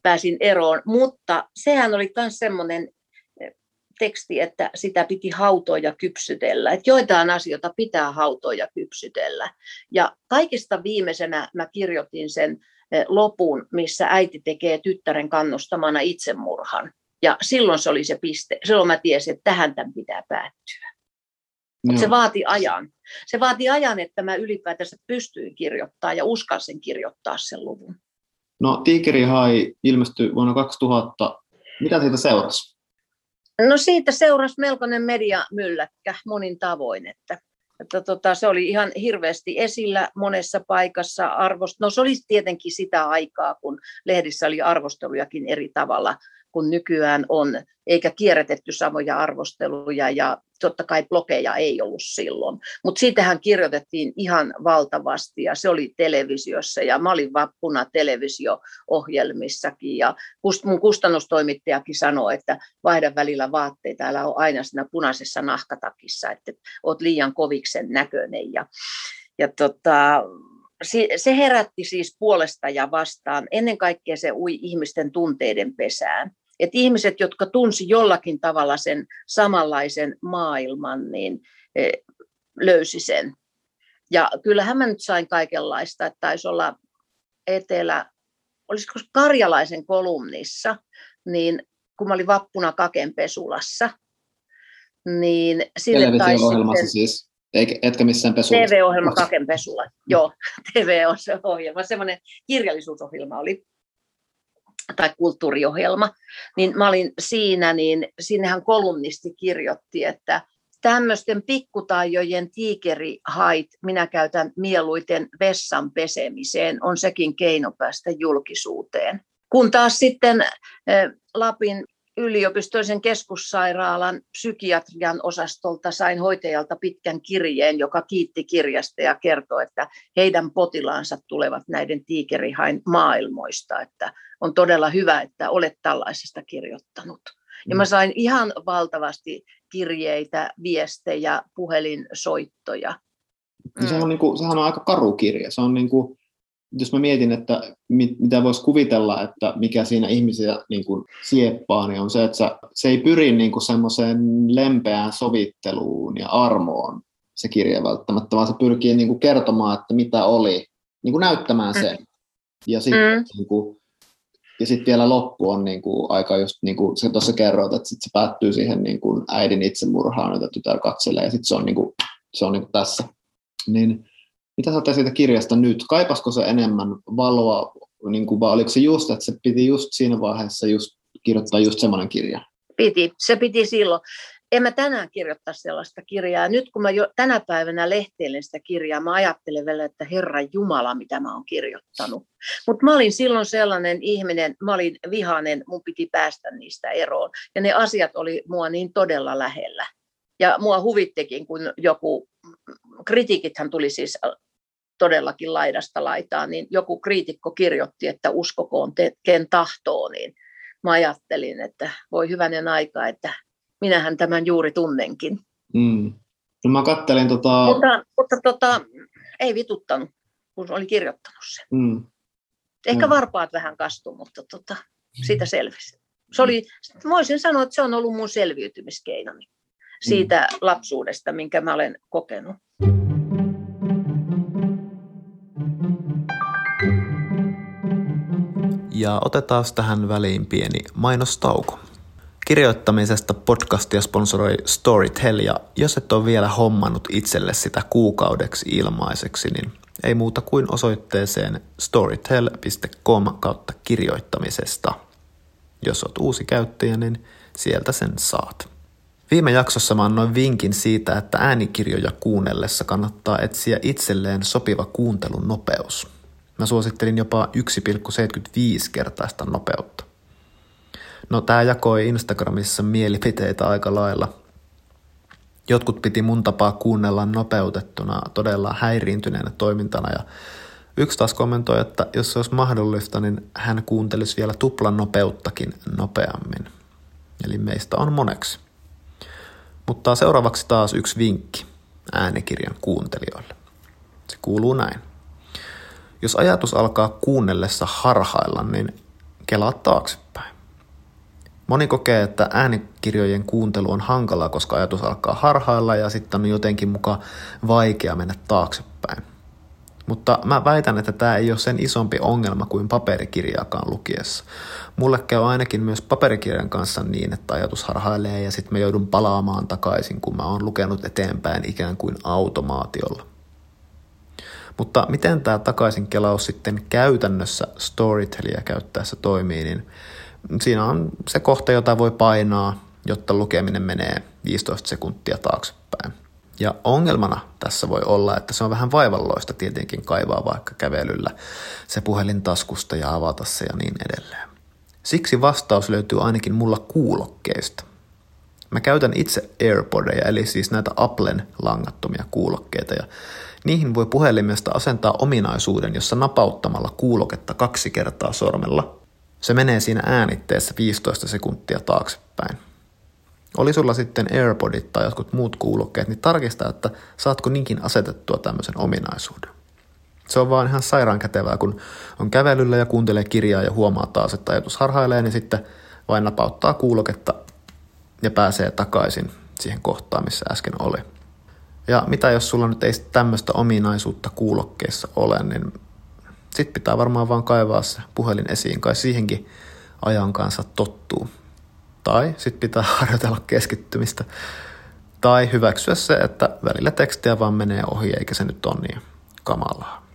Pääsin eroon, mutta sehän oli myös semmoinen teksti, että sitä piti hautoa ja kypsytellä. Että joitain asioita pitää hautoa ja kypsytellä. Ja kaikista viimeisenä mä kirjoitin sen eh, lopun, missä äiti tekee tyttären kannustamana itsemurhan. Ja silloin se oli se piste. Silloin mä tiesin, että tähän tämän pitää päättyä. No. Se vaati ajan. Se vaati ajan, että mä ylipäätänsä pystyin kirjoittamaan ja uskalsin kirjoittaa sen luvun. No Tiikeri Hai ilmestyi vuonna 2000. Mitä siitä seurasi? No siitä seurasi melkoinen mediamylläkkä monin tavoin, että, että tota, se oli ihan hirveästi esillä monessa paikassa. Arvost... No se oli tietenkin sitä aikaa, kun lehdissä oli arvostelujakin eri tavalla kuin nykyään on, eikä kierrätetty samoja arvosteluja ja totta kai blogeja ei ollut silloin. Mutta siitähän kirjoitettiin ihan valtavasti ja se oli televisiossa ja mä olin vappuna televisio-ohjelmissakin ja mun kustannustoimittajakin sanoi, että vaihda välillä vaatteita, älä ole aina siinä punaisessa nahkatakissa, että oot liian koviksen näköinen ja, ja tota, se herätti siis puolesta ja vastaan. Ennen kaikkea se ui ihmisten tunteiden pesään että ihmiset, jotka tunsi jollakin tavalla sen samanlaisen maailman, niin e, löysi sen. Ja kyllähän mä nyt sain kaikenlaista, että taisi olla etelä, olisiko karjalaisen kolumnissa, niin kun mä olin vappuna Kakenpesulassa, niin sinne taisi sitten... siis? Eikä, etkä missään pesulassa? TV-ohjelma Kakenpesula, joo, <laughs> TV-ohjelma, semmoinen kirjallisuusohjelma oli tai kulttuuriohjelma, niin mä olin siinä, niin sinnehän kolumnisti kirjoitti, että tämmöisten pikkutaajojen tiikerihait minä käytän mieluiten vessan pesemiseen, on sekin keino päästä julkisuuteen. Kun taas sitten Lapin yliopistoisen keskussairaalan psykiatrian osastolta sain hoitajalta pitkän kirjeen, joka kiitti kirjasta ja kertoi, että heidän potilaansa tulevat näiden tiikerihain maailmoista, että on todella hyvä, että olet tällaisesta kirjoittanut. Ja mä mm. sain ihan valtavasti kirjeitä, viestejä, puhelinsoittoja. Mm. Sehän, on niin kuin, sehän on aika karu kirja. Se on niin kuin, jos mä mietin, että mit, mitä voisi kuvitella, että mikä siinä ihmisiä niin kuin sieppaa, niin on se, että se, se ei pyri niin kuin semmoiseen lempeään sovitteluun ja armoon se kirja välttämättä, vaan se pyrkii niin kuin kertomaan, että mitä oli, niin kuin näyttämään sen. Ja sitten mm. niin kuin, ja sitten vielä loppu on niin kuin aika just niin kuin se tuossa kerroit, että sit se päättyy siihen niin kuin äidin itsemurhaan, jota tytär katselee, ja sitten se on, niin kuin, se on niin kuin tässä. Niin mitä sä siitä kirjasta nyt? Kaipasko se enemmän valoa, niin kuin, vai oliko se just, että se piti just siinä vaiheessa just kirjoittaa just semmoinen kirja? Piti, se piti silloin. En mä tänään kirjoittaa sellaista kirjaa. Nyt kun mä jo tänä päivänä lehteilen sitä kirjaa, mä ajattelen vielä, että Herra Jumala, mitä mä oon kirjoittanut. Mutta mä olin silloin sellainen ihminen, mä olin vihainen, mun piti päästä niistä eroon. Ja ne asiat oli mua niin todella lähellä. Ja mua huvittikin, kun joku, kritiikithän tuli siis todellakin laidasta laitaan, niin joku kriitikko kirjoitti, että uskokoon te, ken tahtoo, niin mä ajattelin, että voi hyvänen aika, että minähän tämän juuri tunnenkin. Mm. No mä kattelin tota... Mutta, mutta tota, ei vituttanut, kun oli kirjoittanut sen. Mm. Ehkä mm. varpaat vähän kastu, mutta tota, siitä selvisi. Se oli, voisin sanoa, että se on ollut mun selviytymiskeinoni siitä mm. lapsuudesta, minkä mä olen kokenut. Ja otetaan tähän väliin pieni mainostauko. Kirjoittamisesta podcastia sponsoroi Storytel ja jos et ole vielä hommannut itselle sitä kuukaudeksi ilmaiseksi, niin ei muuta kuin osoitteeseen storytel.com kautta kirjoittamisesta. Jos olet uusi käyttäjä, niin sieltä sen saat. Viime jaksossa mä annoin vinkin siitä, että äänikirjoja kuunnellessa kannattaa etsiä itselleen sopiva kuuntelun nopeus. Mä suosittelin jopa 1,75 kertaista nopeutta. No tää jakoi Instagramissa mielipiteitä aika lailla. Jotkut piti mun tapaa kuunnella nopeutettuna todella häiriintyneenä toimintana ja yksi taas kommentoi, että jos se olisi mahdollista, niin hän kuuntelisi vielä tuplan nopeuttakin nopeammin. Eli meistä on moneksi. Mutta seuraavaksi taas yksi vinkki äänikirjan kuuntelijoille. Se kuuluu näin. Jos ajatus alkaa kuunnellessa harhailla, niin kelaa taaksepäin. Moni kokee, että äänikirjojen kuuntelu on hankalaa, koska ajatus alkaa harhailla ja sitten on jotenkin mukaan vaikea mennä taaksepäin. Mutta mä väitän, että tämä ei ole sen isompi ongelma kuin paperikirjaakaan lukiessa. Mulle käy ainakin myös paperikirjan kanssa niin, että ajatus harhailee ja sitten mä joudun palaamaan takaisin, kun mä oon lukenut eteenpäin ikään kuin automaatiolla. Mutta miten tämä takaisin kelaus sitten käytännössä storytellia käyttäessä toimii, niin siinä on se kohta, jota voi painaa, jotta lukeminen menee 15 sekuntia taaksepäin. Ja ongelmana tässä voi olla, että se on vähän vaivalloista tietenkin kaivaa vaikka kävelyllä se puhelin taskusta ja avata se ja niin edelleen. Siksi vastaus löytyy ainakin mulla kuulokkeista. Mä käytän itse AirPodeja, eli siis näitä Applen langattomia kuulokkeita, ja niihin voi puhelimesta asentaa ominaisuuden, jossa napauttamalla kuuloketta kaksi kertaa sormella. Se menee siinä äänitteessä 15 sekuntia taaksepäin. Oli sulla sitten AirPodit tai jotkut muut kuulokkeet, niin tarkista, että saatko niinkin asetettua tämmöisen ominaisuuden. Se on vaan ihan sairaan kätevää, kun on kävelyllä ja kuuntelee kirjaa ja huomaa taas, että ajatus harhailee, niin sitten vain napauttaa kuuloketta ja pääsee takaisin siihen kohtaan, missä äsken oli. Ja mitä jos sulla nyt ei tämmöistä ominaisuutta kuulokkeessa ole, niin sit pitää varmaan vaan kaivaa se puhelin esiin, kai siihenkin ajan kanssa tottuu. Tai sit pitää <laughs> harjoitella keskittymistä. Tai hyväksyä se, että välillä tekstiä vaan menee ohi eikä se nyt ole niin kamalaa.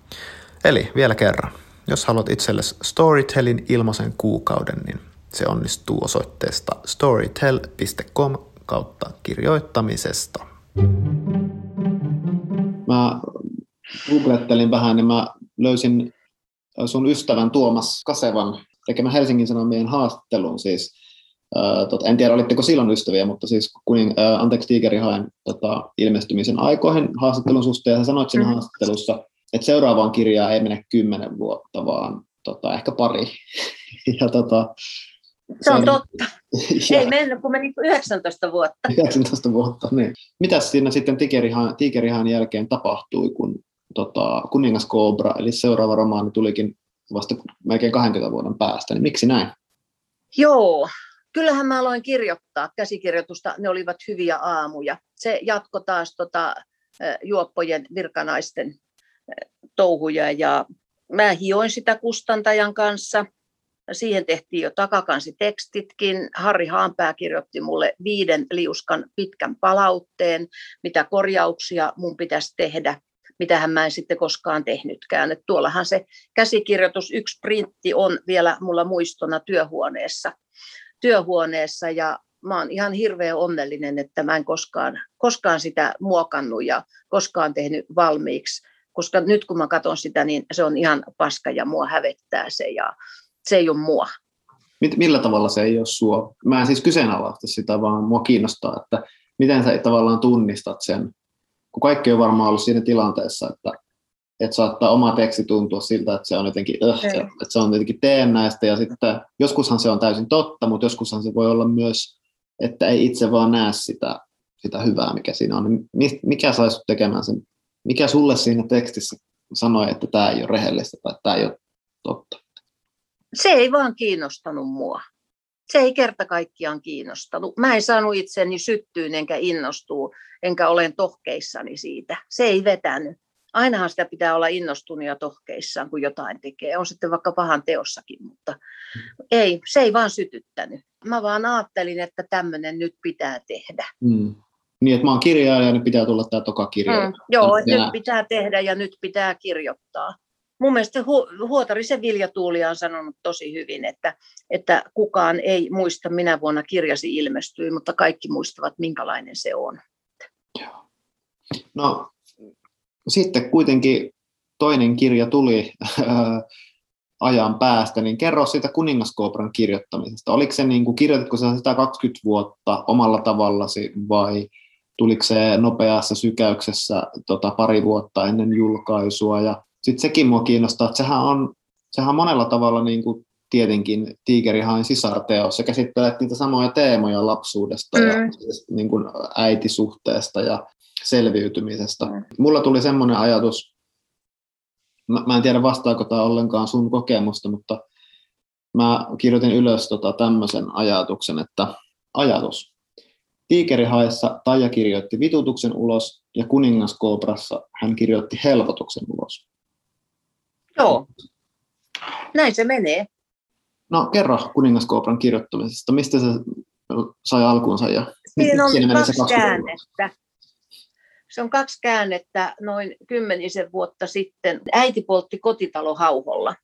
Eli vielä kerran, jos haluat itsellesi Storytelin ilmaisen kuukauden, niin se onnistuu osoitteesta storytel.com kautta kirjoittamisesta. Mä googlettelin vähän, niin mä löysin sun ystävän Tuomas Kasevan tekemän Helsingin Sanomien haastattelun siis. Ää, tot, en tiedä, olitteko silloin ystäviä, mutta siis kunin, ää, anteeksi Tiikerihaen tota, ilmestymisen aikoihin haastattelun susta, ja sä sanoit siinä mm. haastattelussa, että seuraavaan kirjaan ei mene kymmenen vuotta, vaan tota, ehkä pari. <laughs> ja, tota, se on totta. <laughs> Ja, ei mennyt, kun meni 19 vuotta. 19 vuotta, niin. Mitäs siinä sitten Tigerihan, Tigerihan jälkeen tapahtui, kun tota, Kuningas Cobra, eli seuraava romaani tulikin vasta melkein 20 vuoden päästä, niin miksi näin? Joo, kyllähän mä aloin kirjoittaa käsikirjoitusta, ne olivat hyviä aamuja. Se jatko taas tota, juoppojen virkanaisten touhuja ja mä hioin sitä kustantajan kanssa. Siihen tehtiin jo takakansitekstitkin. Harri Haanpää kirjoitti mulle viiden liuskan pitkän palautteen, mitä korjauksia mun pitäisi tehdä, mitä mä en sitten koskaan tehnytkään. Et tuollahan se käsikirjoitus, yksi printti on vielä mulla muistona työhuoneessa. työhuoneessa ja mä oon ihan hirveän onnellinen, että mä en koskaan, koskaan sitä muokannut ja koskaan tehnyt valmiiksi koska nyt kun mä katson sitä, niin se on ihan paska ja mua hävettää se ja se ei ole mua. Millä tavalla se ei ole sua? Mä en siis kyseenalaista sitä, vaan mua kiinnostaa, että miten sä tavallaan tunnistat sen, kun kaikki on varmaan ollut siinä tilanteessa, että, että saattaa oma teksti tuntua siltä, että se on jotenkin, öh, se, että se on jotenkin teennäistä ja sitten joskushan se on täysin totta, mutta joskushan se voi olla myös, että ei itse vaan näe sitä, sitä hyvää, mikä siinä on. Mikä saisi tekemään sen mikä sulle siinä tekstissä sanoi, että tämä ei ole rehellistä tai tämä ei ole totta? Se ei vaan kiinnostanut mua. Se ei kerta kaikkiaan kiinnostanut. Mä en saanut itseni syttyyn enkä innostua, enkä olen tohkeissani siitä. Se ei vetänyt. Ainahan sitä pitää olla innostunut ja tohkeissaan, kun jotain tekee. On sitten vaikka pahan teossakin, mutta ei, se ei vaan sytyttänyt. Mä vaan ajattelin, että tämmöinen nyt pitää tehdä. Mm. Niin, että mä oon kirjailija, niin pitää tulla tämä toka kirja. Mm, joo, että nyt pitää tehdä ja nyt pitää kirjoittaa. Mun mielestä Hu- Huotarisen Vilja Tuuli on sanonut tosi hyvin, että, että kukaan ei muista, minä vuonna kirjasi ilmestyi, mutta kaikki muistavat, minkälainen se on. No, sitten kuitenkin toinen kirja tuli ajan päästä, niin kerro siitä kuningaskoopran kirjoittamisesta. Oliko se niin kuin, kirjoititko sä sitä 20 vuotta omalla tavallasi vai tuliko se nopeassa sykäyksessä tota, pari vuotta ennen julkaisua. Ja sitten sekin mua kiinnostaa, että sehän on, sehän on monella tavalla niin kuin tietenkin Tiikerihain sisarteos. Se käsittelee niitä samoja teemoja lapsuudesta mm. ja niin kuin äitisuhteesta ja selviytymisestä. Mm. Mulla tuli semmoinen ajatus, mä, mä en tiedä vastaako tämä ollenkaan sun kokemusta, mutta mä kirjoitin ylös tota tämmöisen ajatuksen, että ajatus. Tiikerihaessa Taija kirjoitti vitutuksen ulos ja kuningaskooprassa hän kirjoitti helpotuksen ulos. Joo, näin se menee. No kerro kuningaskoopran kirjoittamisesta. Mistä se sai alkuunsa ja Siinä on siinä kaksi käännettä. Se on kaksi käännettä noin kymmenisen vuotta sitten. Äiti poltti kotitalo hauholla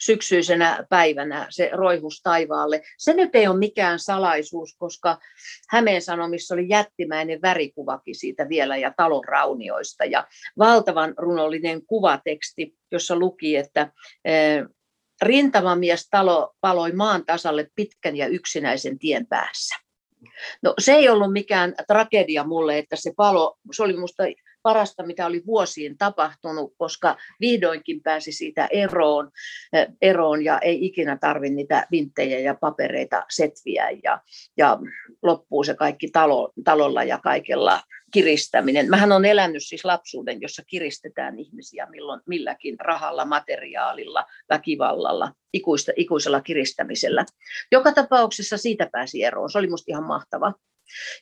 syksyisenä päivänä se roihus taivaalle. Se nyt ei ole mikään salaisuus, koska Hämeen Sanomissa oli jättimäinen värikuvakin siitä vielä ja talon raunioista ja valtavan runollinen kuvateksti, jossa luki, että eh, rintamamies talo paloi maan tasalle pitkän ja yksinäisen tien päässä. No se ei ollut mikään tragedia mulle, että se palo, se oli minusta parasta, mitä oli vuosiin tapahtunut, koska vihdoinkin pääsi siitä eroon, eh, eroon ja ei ikinä tarvitse niitä vinttejä ja papereita setviä ja, ja loppuu se kaikki talo, talolla ja kaikella kiristäminen. Mähän on elänyt siis lapsuuden, jossa kiristetään ihmisiä milloin, milläkin rahalla, materiaalilla, väkivallalla, ikuista, ikuisella kiristämisellä. Joka tapauksessa siitä pääsi eroon. Se oli musta ihan mahtava.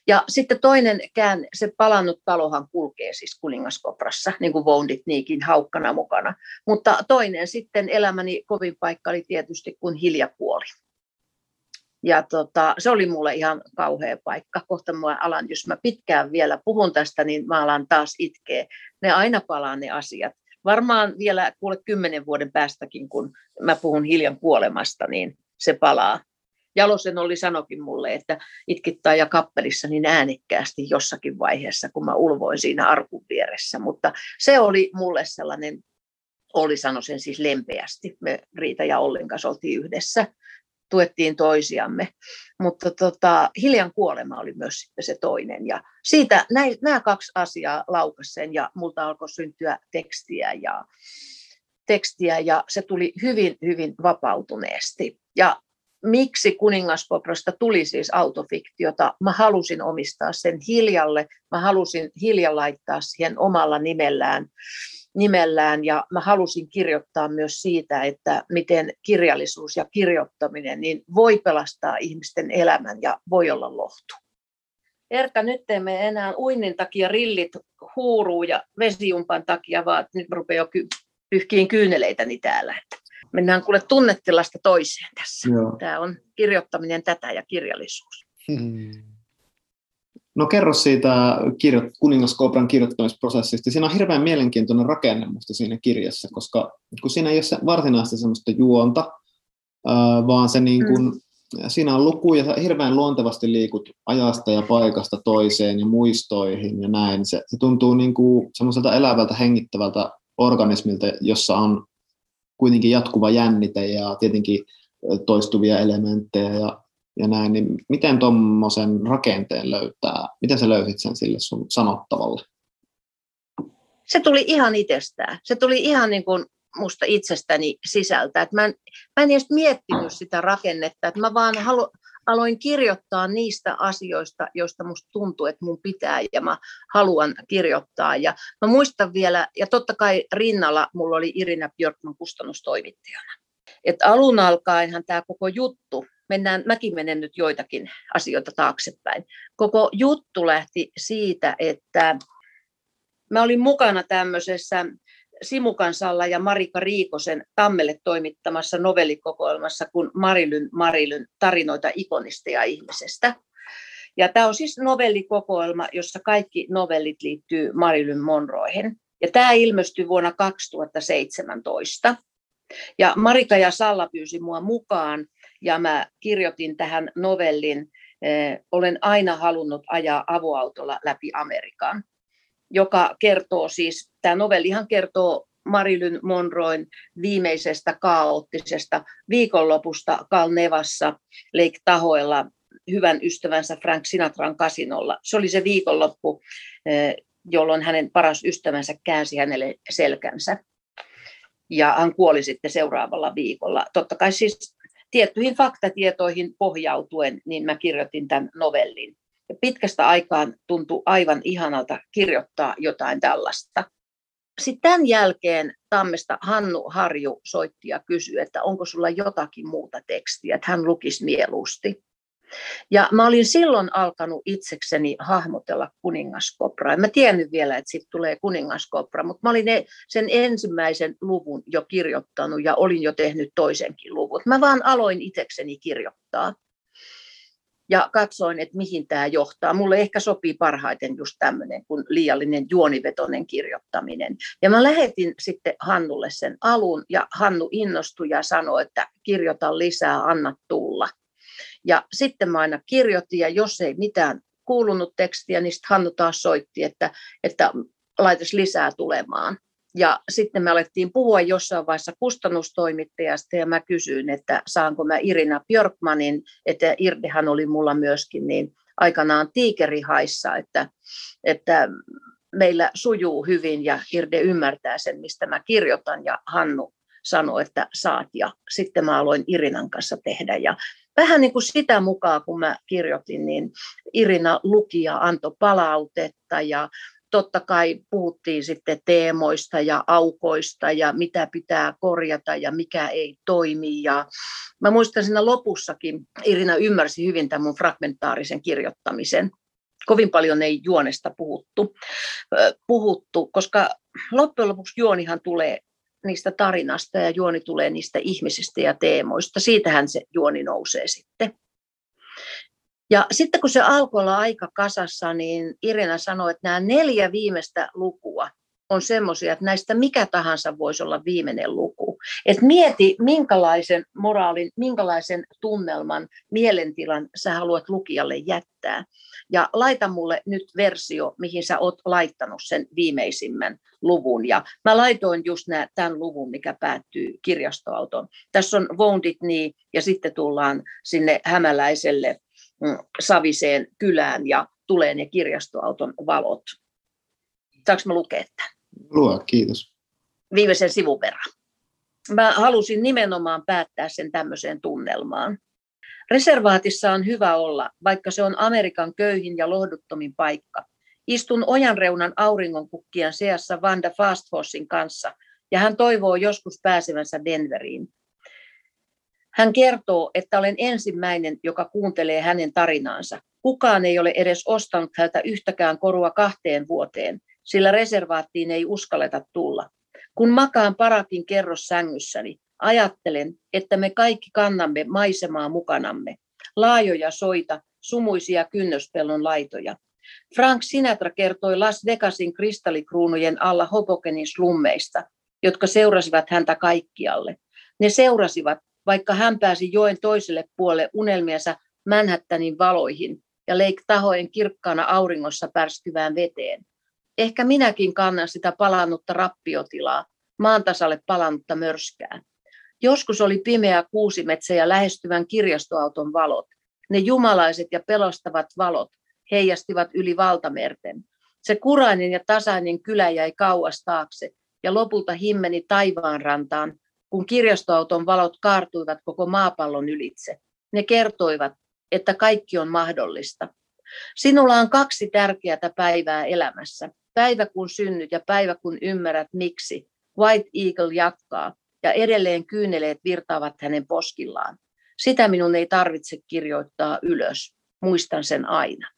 Ja sitten toinen kään, se palannut talohan kulkee siis kuningaskoprassa, niin kuin Woundit niikin haukkana mukana. Mutta toinen sitten elämäni kovin paikka oli tietysti, kun Hilja kuoli. Ja tota, se oli mulle ihan kauhea paikka. Kohta mä alan, jos mä pitkään vielä puhun tästä, niin mä alan taas itkeä. Ne aina palaa ne asiat. Varmaan vielä kuule kymmenen vuoden päästäkin, kun mä puhun hiljan kuolemasta, niin se palaa. Jalosen oli sanokin mulle, että itkittää ja kappelissa niin äänekkäästi jossakin vaiheessa, kun mä ulvoin siinä arkun vieressä. Mutta se oli mulle sellainen, oli sanoi sen siis lempeästi. Me Riita ja Ollin kanssa oltiin yhdessä tuettiin toisiamme. Mutta tota, hiljan kuolema oli myös sitten se toinen. Ja siitä näin, nämä kaksi asiaa laukasen ja multa alkoi syntyä tekstiä ja, tekstiä ja se tuli hyvin, hyvin vapautuneesti. Ja miksi kuningaspoprosta tuli siis autofiktiota. Mä halusin omistaa sen hiljalle, mä halusin hilja laittaa siihen omalla nimellään nimellään ja mä halusin kirjoittaa myös siitä, että miten kirjallisuus ja kirjoittaminen niin voi pelastaa ihmisten elämän ja voi olla lohtu. Erkka, nyt teemme enää uinnin takia rillit huuruu ja vesijumpan takia, vaan nyt rupeaa jo pyyhkiin kyyneleitäni täällä. Mennään kuule tunnetilasta toiseen tässä. Joo. Tämä on kirjoittaminen tätä ja kirjallisuus. Hmm. No kerro siitä kirjo- kuningaskobran kirjoittamisprosessista. Siinä on hirveän mielenkiintoinen rakenne musta siinä kirjassa, koska kun siinä ei ole se varsinaista semmoista juonta, vaan se niin kuin, mm. siinä on lukuja, ja hirveän luontevasti liikut ajasta ja paikasta toiseen ja muistoihin ja näin. Se, se tuntuu niin kuin semmoiselta elävältä, hengittävältä organismilta, jossa on kuitenkin jatkuva jännite ja tietenkin toistuvia elementtejä ja ja näin, niin miten tuommoisen rakenteen löytää? Miten sä löysit sen sille sun sanottavalle? Se tuli ihan itsestään. Se tuli ihan niin kuin musta itsestäni sisältä. Et mä, en, mä en edes miettinyt sitä rakennetta, että mä vaan halu, aloin kirjoittaa niistä asioista, joista musta tuntuu, että mun pitää ja mä haluan kirjoittaa. Ja mä muistan vielä, ja totta kai rinnalla mulla oli Irina Björkman kustannustoimittajana. Et alun alkaenhan tämä koko juttu mennään, mäkin menen nyt joitakin asioita taaksepäin. Koko juttu lähti siitä, että mä olin mukana tämmöisessä Simukansalla ja Marika Riikosen Tammelle toimittamassa novellikokoelmassa kuin Marilyn Marilyn tarinoita ikonista ja ihmisestä. Ja tämä on siis novellikokoelma, jossa kaikki novellit liittyy Marilyn Monroehen. Ja tämä ilmestyi vuonna 2017. Ja Marika ja Salla pyysi mua mukaan ja mä kirjoitin tähän novellin, eh, olen aina halunnut ajaa avoautolla läpi Amerikan, joka kertoo siis, tämä novellihan kertoo Marilyn Monroin viimeisestä kaoottisesta viikonlopusta Kalnevassa Lake Tahoella hyvän ystävänsä Frank Sinatran kasinolla. Se oli se viikonloppu, jolloin hänen paras ystävänsä käänsi hänelle selkänsä. Ja hän kuoli sitten seuraavalla viikolla. Totta kai siis tiettyihin faktatietoihin pohjautuen, niin mä kirjoitin tämän novellin. Ja pitkästä aikaan tuntui aivan ihanalta kirjoittaa jotain tällaista. Sitten tämän jälkeen Tammesta Hannu Harju soitti ja kysyi, että onko sulla jotakin muuta tekstiä, että hän lukisi mieluusti. Ja mä olin silloin alkanut itsekseni hahmotella kuningaskopraa. En mä tiennyt vielä, että sitten tulee kuningaskopra, mutta mä olin sen ensimmäisen luvun jo kirjoittanut ja olin jo tehnyt toisenkin luvun. Mä vaan aloin itsekseni kirjoittaa ja katsoin, että mihin tämä johtaa. Mulle ehkä sopii parhaiten just tämmöinen kuin liiallinen juonivetoinen kirjoittaminen. Ja mä lähetin sitten Hannulle sen alun ja Hannu innostui ja sanoi, että kirjoita lisää, anna tulla. Ja sitten mä aina kirjoitin ja jos ei mitään kuulunut tekstiä, niin sitten Hannu taas soitti, että, että laitas lisää tulemaan. Ja sitten me alettiin puhua jossain vaiheessa kustannustoimittajasta ja mä kysyin, että saanko mä Irina Björkmanin, että Irdehan oli mulla myöskin niin aikanaan tiikerihaissa, että, että meillä sujuu hyvin ja Irde ymmärtää sen, mistä mä kirjoitan. Ja Hannu sanoi, että saat ja sitten mä aloin Irinan kanssa tehdä. Ja vähän niin kuin sitä mukaan, kun mä kirjoitin, niin Irina luki ja antoi palautetta ja totta kai puhuttiin sitten teemoista ja aukoista ja mitä pitää korjata ja mikä ei toimi. Ja mä muistan siinä lopussakin, Irina ymmärsi hyvin tämän mun fragmentaarisen kirjoittamisen. Kovin paljon ei juonesta puhuttu, puhuttu koska loppujen lopuksi juonihan tulee niistä tarinasta ja juoni tulee niistä ihmisistä ja teemoista. Siitähän se juoni nousee sitten. Ja sitten kun se alkoi olla aika kasassa, niin Irina sanoi, että nämä neljä viimeistä lukua on semmoisia, että näistä mikä tahansa voisi olla viimeinen luku. Et mieti, minkälaisen moraalin, minkälaisen tunnelman, mielentilan sä haluat lukijalle jättää. Ja laita mulle nyt versio, mihin sä oot laittanut sen viimeisimmän luvun. Ja mä laitoin just nää, tämän luvun, mikä päättyy kirjastoautoon. Tässä on Wounded Knee ja sitten tullaan sinne hämäläiselle saviseen kylään ja tulee ne kirjastoauton valot. Saanko mä lukea tämän? Lue, kiitos. Viimeisen sivun verran. Mä halusin nimenomaan päättää sen tämmöiseen tunnelmaan. Reservaatissa on hyvä olla, vaikka se on Amerikan köyhin ja lohduttomin paikka. Istun ojanreunan auringonkukkien seassa Vanda Fastfossin kanssa, ja hän toivoo joskus pääsevänsä Denveriin. Hän kertoo, että olen ensimmäinen, joka kuuntelee hänen tarinaansa. Kukaan ei ole edes ostanut häntä yhtäkään korua kahteen vuoteen, sillä reservaattiin ei uskalleta tulla. Kun makaan parakin kerrossängyssäni, ajattelen, että me kaikki kannamme maisemaa mukanamme. Laajoja soita, sumuisia kynnöspellon laitoja. Frank Sinatra kertoi Las Vegasin kristallikruunujen alla Hobokenin slummeista, jotka seurasivat häntä kaikkialle. Ne seurasivat, vaikka hän pääsi joen toiselle puolelle unelmiensa Manhattanin valoihin ja Lake Tahoen kirkkaana auringossa pärskyvään veteen. Ehkä minäkin kannan sitä palannutta rappiotilaa, maantasalle palannutta mörskää. Joskus oli pimeä kuusimetsä ja lähestyvän kirjastoauton valot. Ne jumalaiset ja pelostavat valot heijastivat yli valtamerten. Se kurainen ja tasainen kylä jäi kauas taakse ja lopulta himmeni taivaanrantaan, kun kirjastoauton valot kaartuivat koko maapallon ylitse. Ne kertoivat, että kaikki on mahdollista. Sinulla on kaksi tärkeää päivää elämässä. Päivä kun synnyt ja päivä kun ymmärrät miksi. White Eagle jatkaa ja edelleen kyyneleet virtaavat hänen poskillaan. Sitä minun ei tarvitse kirjoittaa ylös. Muistan sen aina.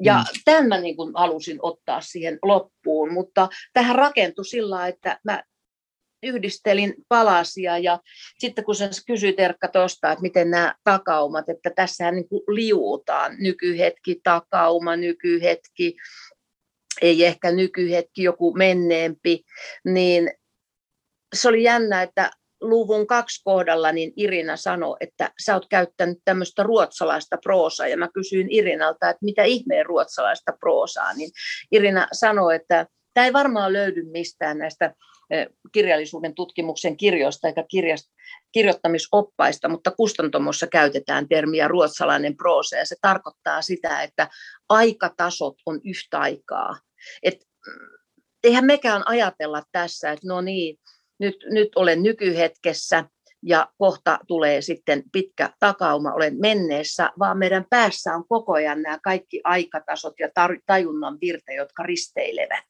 Ja mm. tämän mä niin kuin halusin ottaa siihen loppuun, mutta tähän rakentui sillä että mä yhdistelin palasia ja sitten kun sä kysyit Erkka tuosta, että miten nämä takaumat, että tässähän niin kuin liuutaan nykyhetki, takauma, nykyhetki, ei ehkä nykyhetki, joku menneempi, niin se oli jännä, että luvun kaksi kohdalla niin Irina sanoi, että sä oot käyttänyt tämmöistä ruotsalaista proosaa, ja mä kysyin Irinalta, että mitä ihmeen ruotsalaista proosaa, niin Irina sanoi, että tämä ei varmaan löydy mistään näistä kirjallisuuden tutkimuksen kirjoista eikä kirjast, kirjoittamisoppaista, mutta kustantomossa käytetään termiä ruotsalainen proosa. Ja se tarkoittaa sitä, että aikatasot on yhtä aikaa. Et, mm, eihän mekään ajatella tässä, että no niin, nyt, nyt olen nykyhetkessä ja kohta tulee sitten pitkä takauma, olen menneessä, vaan meidän päässä on koko ajan nämä kaikki aikatasot ja tajunnan virta, jotka risteilevät.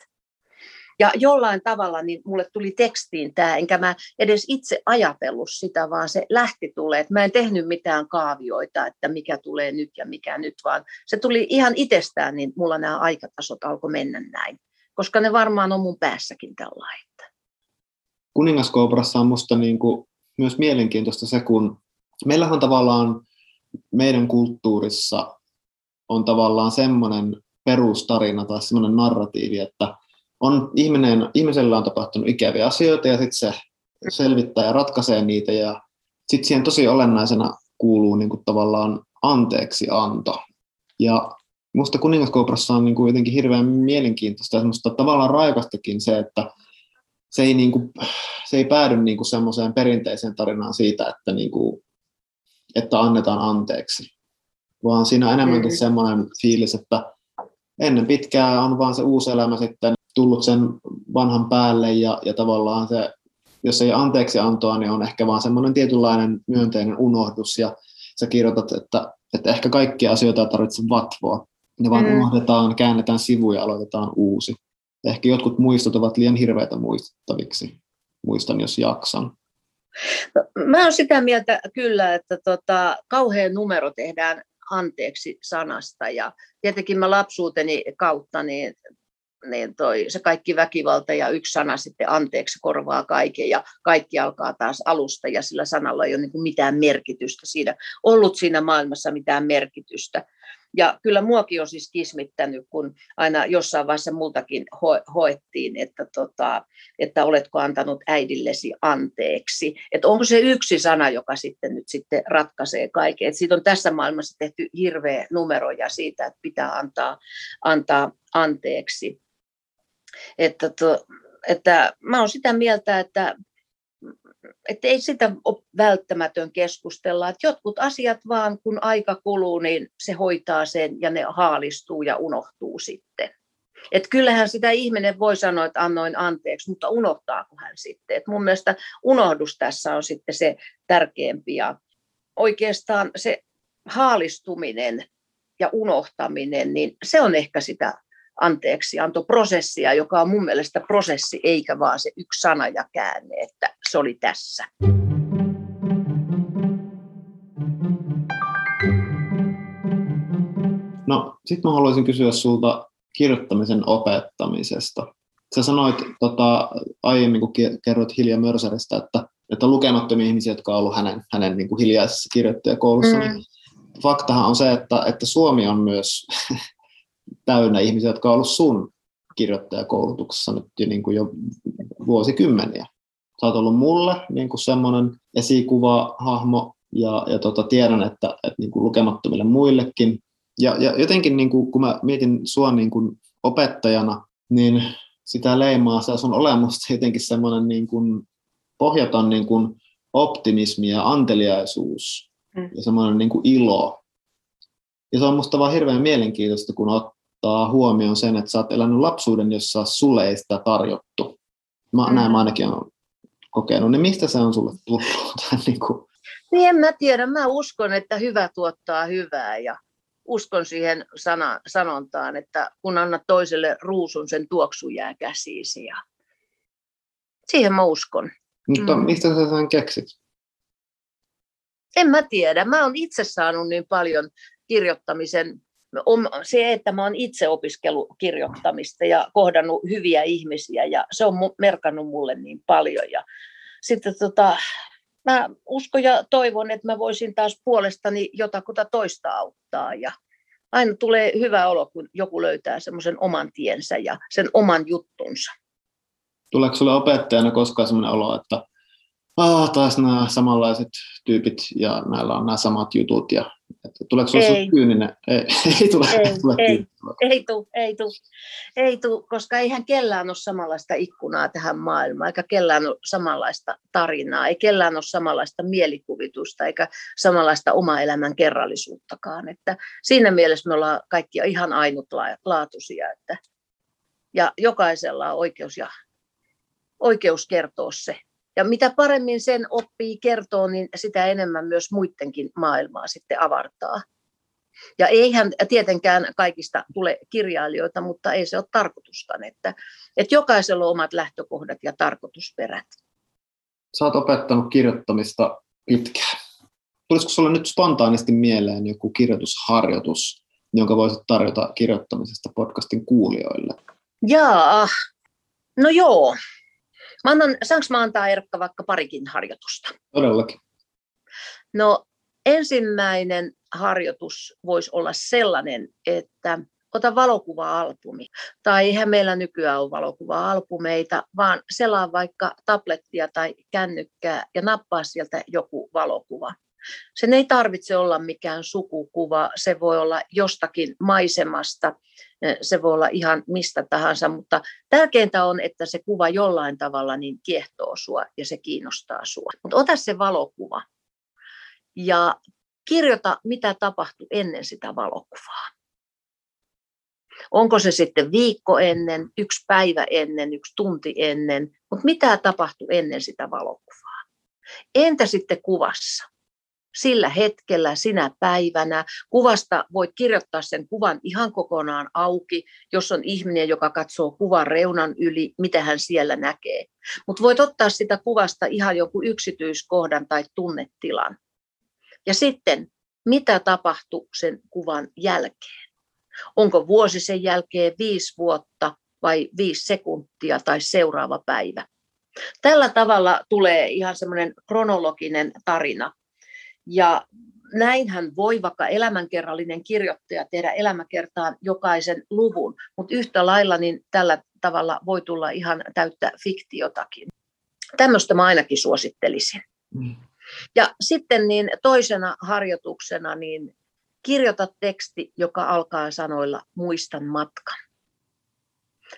Ja jollain tavalla niin mulle tuli tekstiin tämä, enkä mä edes itse ajatellut sitä, vaan se lähti tulee. Mä en tehnyt mitään kaavioita, että mikä tulee nyt ja mikä nyt, vaan se tuli ihan itsestään, niin mulla nämä aikatasot alkoi mennä näin. Koska ne varmaan on mun päässäkin tällainen. Kuningaskooprassa on musta niin kuin myös mielenkiintoista se, kun meillähän tavallaan meidän kulttuurissa on tavallaan semmoinen perustarina tai semmoinen narratiivi, että on ihminen, ihmisellä on tapahtunut ikäviä asioita ja sitten se selvittää ja ratkaisee niitä ja sitten siihen tosi olennaisena kuuluu niin kuin tavallaan anteeksi anto. Ja musta kuningaskooprassa on niin kuin jotenkin hirveän mielenkiintoista ja tavallaan raikastakin se, että se ei, niin kuin, se ei päädy niin kuin semmoiseen perinteiseen tarinaan siitä, että, niin kuin, että annetaan anteeksi, vaan siinä on enemmänkin mm. semmoinen fiilis, että ennen pitkää on vaan se uusi elämä sitten tullut sen vanhan päälle ja, ja tavallaan se, jos ei anteeksi antoa, niin on ehkä vaan semmoinen tietynlainen myönteinen unohdus ja sä kirjoitat, että, että ehkä kaikkia asioita ei tarvitse vatvoa. Ne vaan mm. unohdetaan, käännetään sivuja ja aloitetaan uusi. Ehkä jotkut muistot ovat liian hirveitä muistettaviksi. Muistan, jos jaksan. No, mä olen sitä mieltä kyllä, että tota, kauhean numero tehdään anteeksi sanasta ja tietenkin mä lapsuuteni kautta niin niin toi, se kaikki väkivalta ja yksi sana sitten anteeksi korvaa kaiken ja kaikki alkaa taas alusta ja sillä sanalla ei ole niin mitään merkitystä siinä, ollut siinä maailmassa mitään merkitystä. Ja kyllä muakin on siis kismittänyt, kun aina jossain vaiheessa multakin ho- hoettiin, että, tota, että oletko antanut äidillesi anteeksi. Että onko se yksi sana, joka sitten nyt sitten ratkaisee kaiken. Että siitä on tässä maailmassa tehty hirveä numeroja siitä, että pitää antaa, antaa anteeksi. Että, to, että mä olen sitä mieltä, että, että ei sitä ole välttämätön keskustella. Että jotkut asiat vaan, kun aika kuluu, niin se hoitaa sen ja ne haalistuu ja unohtuu sitten. Et kyllähän sitä ihminen voi sanoa, että annoin anteeksi, mutta unohtaako hän sitten? Et mun mielestä unohdus tässä on sitten se tärkeämpi ja oikeastaan se haalistuminen ja unohtaminen, niin se on ehkä sitä anteeksiantoprosessia, joka on mun mielestä prosessi eikä vaan se yksi sana ja käänne, että se oli tässä. No, sitten mä haluaisin kysyä sulta kirjoittamisen opettamisesta. Sä sanoit tota, aiemmin, kun kerroit Hilja Mörseristä, että, että lukemattomia ihmisiä, jotka on ollut hänen, hänen niin kuin hiljaisessa kirjoittajakoulussa. Mm. Niin faktahan on se, että, että Suomi on myös täynnä ihmisiä, jotka on ollut sun kirjoittajakoulutuksessa nyt jo, niin kuin jo vuosikymmeniä. Sä oot ollut mulle niin kuin semmoinen esikuva, hahmo, ja, ja tota, tiedän, että, että niin kuin lukemattomille muillekin. Ja, ja jotenkin niin kuin, kun mä mietin sua niin kuin opettajana, niin sitä leimaa se sun olemusta jotenkin semmoinen niin kuin pohjaton niin kuin optimismi ja anteliaisuus mm. ja semmoinen niin kuin ilo. Ja se on musta vaan hirveän mielenkiintoista, kun ottaa huomioon sen, että sä oot elänyt lapsuuden, jossa sulle ei sitä tarjottu. Mä, mm. Näin mä ainakin olen kokenut. Niin mistä se on sulle tullut? <laughs> niin, kuin? niin en mä tiedä. Mä uskon, että hyvä tuottaa hyvää ja uskon siihen sana, sanontaan, että kun annat toiselle ruusun, sen tuoksu jää käsiisi. Ja siihen mä uskon. Mutta mm. mistä sä sen keksit? En mä tiedä. Mä oon itse saanut niin paljon kirjoittamisen se, että mä oon itse opiskellut kirjoittamista ja kohdannut hyviä ihmisiä ja se on merkannut mulle niin paljon. Ja sitten tota, mä uskon ja toivon, että mä voisin taas puolestani jotakuta toista auttaa ja aina tulee hyvä olo, kun joku löytää semmoisen oman tiensä ja sen oman juttunsa. Tuleeko sulle opettajana koskaan semmoinen olo, että ah, taas nämä samanlaiset tyypit ja näillä on nämä samat jutut ja Että tuleeko sinulla ei. kyyninen? Ei, <laughs> ei tule. Ei, tule ei, ei tule, ei tule. Ei tule, koska eihän kellään ole samanlaista ikkunaa tähän maailmaan, eikä kellään ole samanlaista tarinaa, ei kellään ole samanlaista mielikuvitusta, eikä samanlaista oma elämän kerrallisuuttakaan. Että siinä mielessä me ollaan kaikki ihan ainutlaatuisia, että, ja jokaisella on oikeus, ja, oikeus kertoa se, ja mitä paremmin sen oppii kertoo, niin sitä enemmän myös muidenkin maailmaa sitten avartaa. Ja eihän tietenkään kaikista tule kirjailijoita, mutta ei se ole tarkoituskaan, että, että jokaisella on omat lähtökohdat ja tarkoitusperät. Sä oot opettanut kirjoittamista pitkään. Tulisiko sulle nyt spontaanisti mieleen joku kirjoitusharjoitus, jonka voisit tarjota kirjoittamisesta podcastin kuulijoille? Jaa, no joo. Mä annan, saanko mä antaa Erkka vaikka parikin harjoitusta? Todellakin. No ensimmäinen harjoitus voisi olla sellainen, että ota valokuva-albumi. Tai eihän meillä nykyään ole valokuva-albumeita, vaan selaa vaikka tablettia tai kännykkää ja nappaa sieltä joku valokuva. Sen ei tarvitse olla mikään sukukuva, se voi olla jostakin maisemasta, se voi olla ihan mistä tahansa, mutta tärkeintä on, että se kuva jollain tavalla niin kiehtoo sua ja se kiinnostaa sua. Mutta ota se valokuva ja kirjoita, mitä tapahtui ennen sitä valokuvaa. Onko se sitten viikko ennen, yksi päivä ennen, yksi tunti ennen, mutta mitä tapahtui ennen sitä valokuvaa? Entä sitten kuvassa? Sillä hetkellä, sinä päivänä. Kuvasta voit kirjoittaa sen kuvan ihan kokonaan auki, jos on ihminen, joka katsoo kuvan reunan yli, mitä hän siellä näkee. Mutta voit ottaa sitä kuvasta ihan joku yksityiskohdan tai tunnetilan. Ja sitten, mitä tapahtui sen kuvan jälkeen? Onko vuosi sen jälkeen viisi vuotta vai viisi sekuntia tai seuraava päivä? Tällä tavalla tulee ihan semmoinen kronologinen tarina ja näinhän voi vaikka elämänkerrallinen kirjoittaja tehdä elämäkertaan jokaisen luvun, mutta yhtä lailla niin tällä tavalla voi tulla ihan täyttä fiktiotakin. Tämmöistä mä ainakin suosittelisin. Mm. Ja sitten niin toisena harjoituksena niin kirjoita teksti, joka alkaa sanoilla muistan matkan.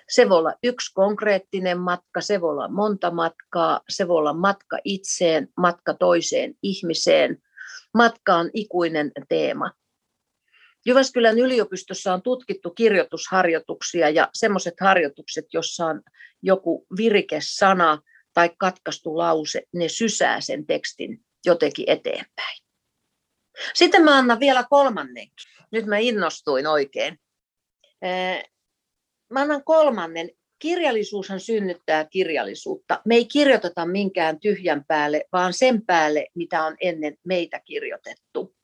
Se voi olla yksi konkreettinen matka, se voi olla monta matkaa, se voi olla matka itseen, matka toiseen ihmiseen, matka on ikuinen teema. Jyväskylän yliopistossa on tutkittu kirjoitusharjoituksia ja semmoiset harjoitukset, jossa on joku virikesana tai katkaistu lause, ne sysää sen tekstin jotenkin eteenpäin. Sitten mä annan vielä kolmannenkin. Nyt mä innostuin oikein. Mä annan kolmannen kirjallisuushan synnyttää kirjallisuutta. Me ei kirjoiteta minkään tyhjän päälle, vaan sen päälle, mitä on ennen meitä kirjoitettu.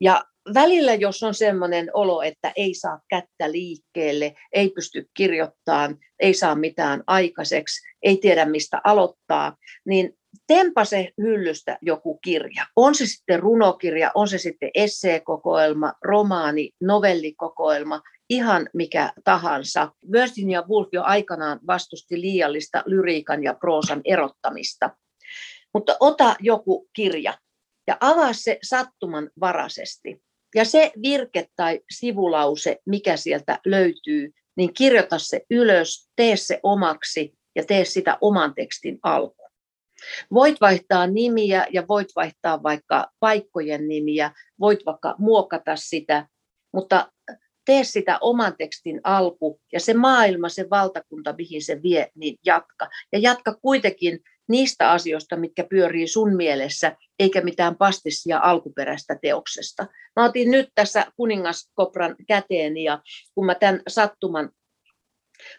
Ja välillä, jos on sellainen olo, että ei saa kättä liikkeelle, ei pysty kirjoittamaan, ei saa mitään aikaiseksi, ei tiedä mistä aloittaa, niin tempase hyllystä joku kirja. On se sitten runokirja, on se sitten esseekokoelma, romaani, novellikokoelma, ihan mikä tahansa. Virginia Woolf jo aikanaan vastusti liiallista lyriikan ja proosan erottamista. Mutta ota joku kirja ja avaa se sattuman varaisesti. Ja se virke tai sivulause, mikä sieltä löytyy, niin kirjoita se ylös, tee se omaksi ja tee sitä oman tekstin alku. Voit vaihtaa nimiä ja voit vaihtaa vaikka paikkojen nimiä, voit vaikka muokata sitä, mutta tee sitä oman tekstin alku ja se maailma, se valtakunta, mihin se vie, niin jatka. Ja jatka kuitenkin niistä asioista, mitkä pyörii sun mielessä, eikä mitään pastissia alkuperäistä teoksesta. Mä otin nyt tässä kuningaskopran käteen ja kun mä tämän sattuman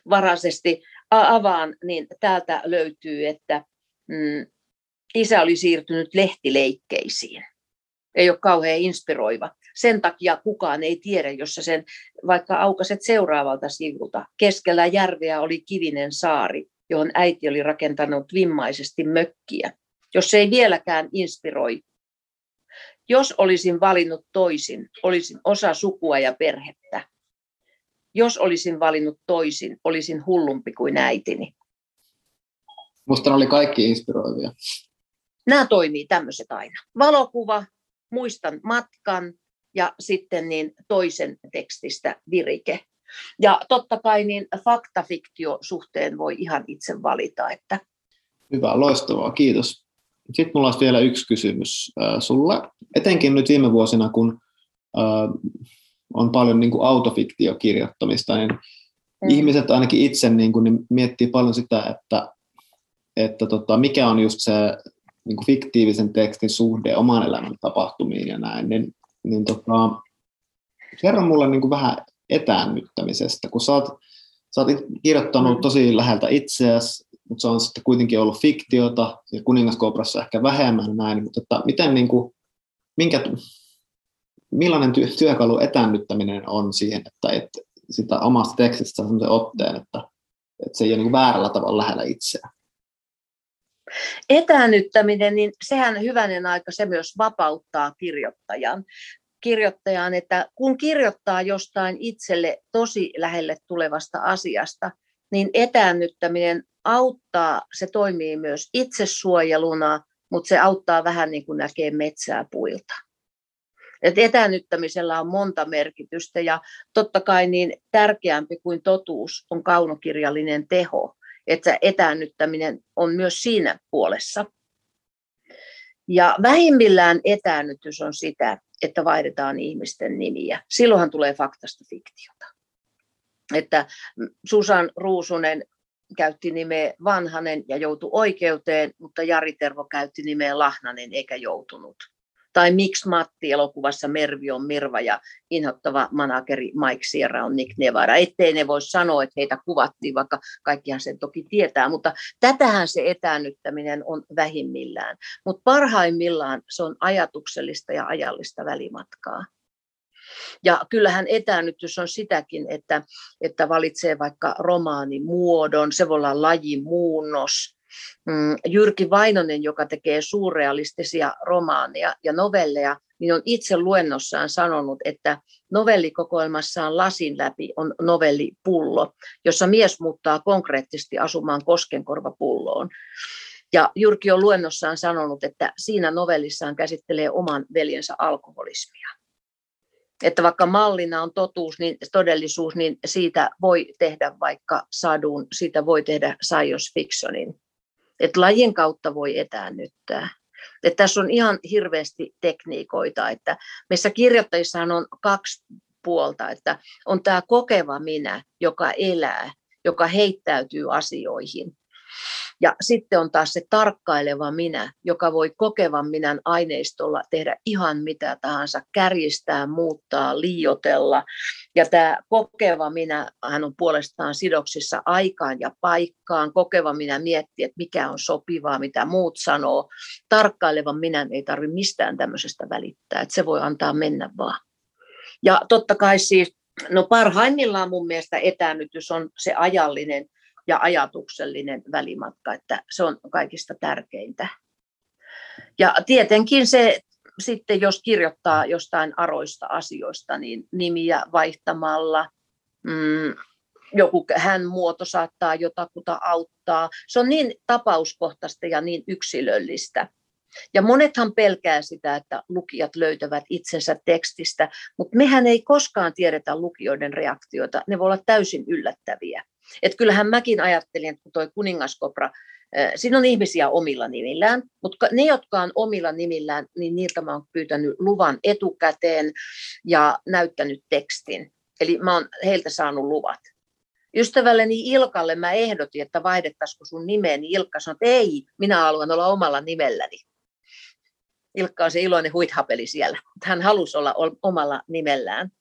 varaisesti avaan, niin täältä löytyy, että mm, isä oli siirtynyt lehtileikkeisiin. Ei ole kauhean inspiroiva. Sen takia kukaan ei tiedä, jos sä sen vaikka aukaset seuraavalta sivulta. Keskellä järveä oli kivinen saari, johon äiti oli rakentanut vimmaisesti mökkiä. Jos se ei vieläkään inspiroi, jos olisin valinnut toisin, olisin osa sukua ja perhettä. Jos olisin valinnut toisin, olisin hullumpi kuin äitini. Musta oli kaikki inspiroivia. Nämä toimii tämmöiset aina. Valokuva, muistan matkan ja sitten niin toisen tekstistä virike. Ja totta kai niin faktafiktio suhteen voi ihan itse valita. Että... Hyvä, loistavaa, kiitos. Sitten mulla olisi vielä yksi kysymys äh, sulle. Etenkin nyt viime vuosina, kun äh, on paljon niin kuin autofiktiokirjoittamista, niin mm. ihmiset ainakin itse niin kuin, niin miettii paljon sitä, että, että tota, mikä on just se niin kuin fiktiivisen tekstin suhde oman elämän tapahtumiin ja näin, niin, niin tota, kerro mulle niin kuin vähän etäännyttämisestä, kun sä oot, sä oot kirjoittanut mm. tosi läheltä itseäsi, mutta se on sitten kuitenkin ollut fiktiota ja kuningaskobrassa ehkä vähemmän näin, mutta että miten niin kuin, minkä, millainen ty- työkalu etäännyttäminen on siihen, että et sitä omasta tekstistä saa otteen, että, että se ei ole niin väärällä tavalla lähellä itseä. Etäännyttäminen, niin sehän hyvänen aika, se myös vapauttaa kirjoittajan kirjoittajaan, että kun kirjoittaa jostain itselle tosi lähelle tulevasta asiasta, niin etäännyttäminen auttaa, se toimii myös itsesuojeluna, mutta se auttaa vähän niin kuin näkee metsää puilta. Et etäännyttämisellä on monta merkitystä ja totta kai niin tärkeämpi kuin totuus on kaunokirjallinen teho, että etäännyttäminen on myös siinä puolessa. Ja vähimmillään etäännytys on sitä, että vaihdetaan ihmisten nimiä. Silloinhan tulee faktasta fiktiota. Että Susan Ruusunen käytti nimeä Vanhanen ja joutui oikeuteen, mutta Jari Tervo käytti nimeä Lahnanen eikä joutunut. Tai miksi Matti elokuvassa Mervi on Mirva ja inhottava manageri Mike Sierra on Nick Nevada. Ettei ne voi sanoa, että heitä kuvattiin, vaikka kaikkihan sen toki tietää. Mutta tätähän se etäännyttäminen on vähimmillään. Mutta parhaimmillaan se on ajatuksellista ja ajallista välimatkaa. Ja kyllähän etäännytys on sitäkin, että, että valitsee vaikka romaanimuodon, se voi olla lajimuunnos, Jyrki Vainonen, joka tekee suurrealistisia romaaneja ja novelleja, niin on itse luennossaan sanonut, että novellikokoelmassaan lasin läpi on novellipullo, jossa mies muuttaa konkreettisesti asumaan koskenkorvapulloon. Ja Jyrki on luennossaan sanonut, että siinä novellissaan käsittelee oman veljensä alkoholismia. Että vaikka mallina on totuus, niin todellisuus, niin siitä voi tehdä vaikka sadun, siitä voi tehdä science fictionin että lajin kautta voi etäännyttää. Että tässä on ihan hirveästi tekniikoita, että meissä kirjoittajissahan on kaksi puolta, että on tämä kokeva minä, joka elää, joka heittäytyy asioihin. Ja sitten on taas se tarkkaileva minä, joka voi kokevan minän aineistolla tehdä ihan mitä tahansa, kärjistää, muuttaa, liiotella. Ja tämä kokeva minä, hän on puolestaan sidoksissa aikaan ja paikkaan. Kokeva minä miettii, että mikä on sopivaa, mitä muut sanoo. Tarkkailevan minä ei tarvitse mistään tämmöisestä välittää, että se voi antaa mennä vaan. Ja totta kai siis, no parhaimmillaan mun mielestä etäännytys on se ajallinen ja ajatuksellinen välimatka, että se on kaikista tärkeintä. Ja tietenkin se sitten, jos kirjoittaa jostain aroista asioista, niin nimiä vaihtamalla, mm, joku hän muoto saattaa jotakuta auttaa. Se on niin tapauskohtaista ja niin yksilöllistä. Ja monethan pelkää sitä, että lukijat löytävät itsensä tekstistä, mutta mehän ei koskaan tiedetä lukijoiden reaktioita. Ne voi olla täysin yllättäviä. Et kyllähän mäkin ajattelin, että kun toi kuningaskopra, siinä on ihmisiä omilla nimillään, mutta ne, jotka on omilla nimillään, niin niiltä mä oon pyytänyt luvan etukäteen ja näyttänyt tekstin. Eli mä oon heiltä saanut luvat. Ystävälleni Ilkalle mä ehdotin, että vaihdettaisiko sun nimeeni. Niin Ilkka sanoi, että ei, minä haluan olla omalla nimelläni. Ilkka on se iloinen huithapeli siellä. Hän halusi olla omalla nimellään.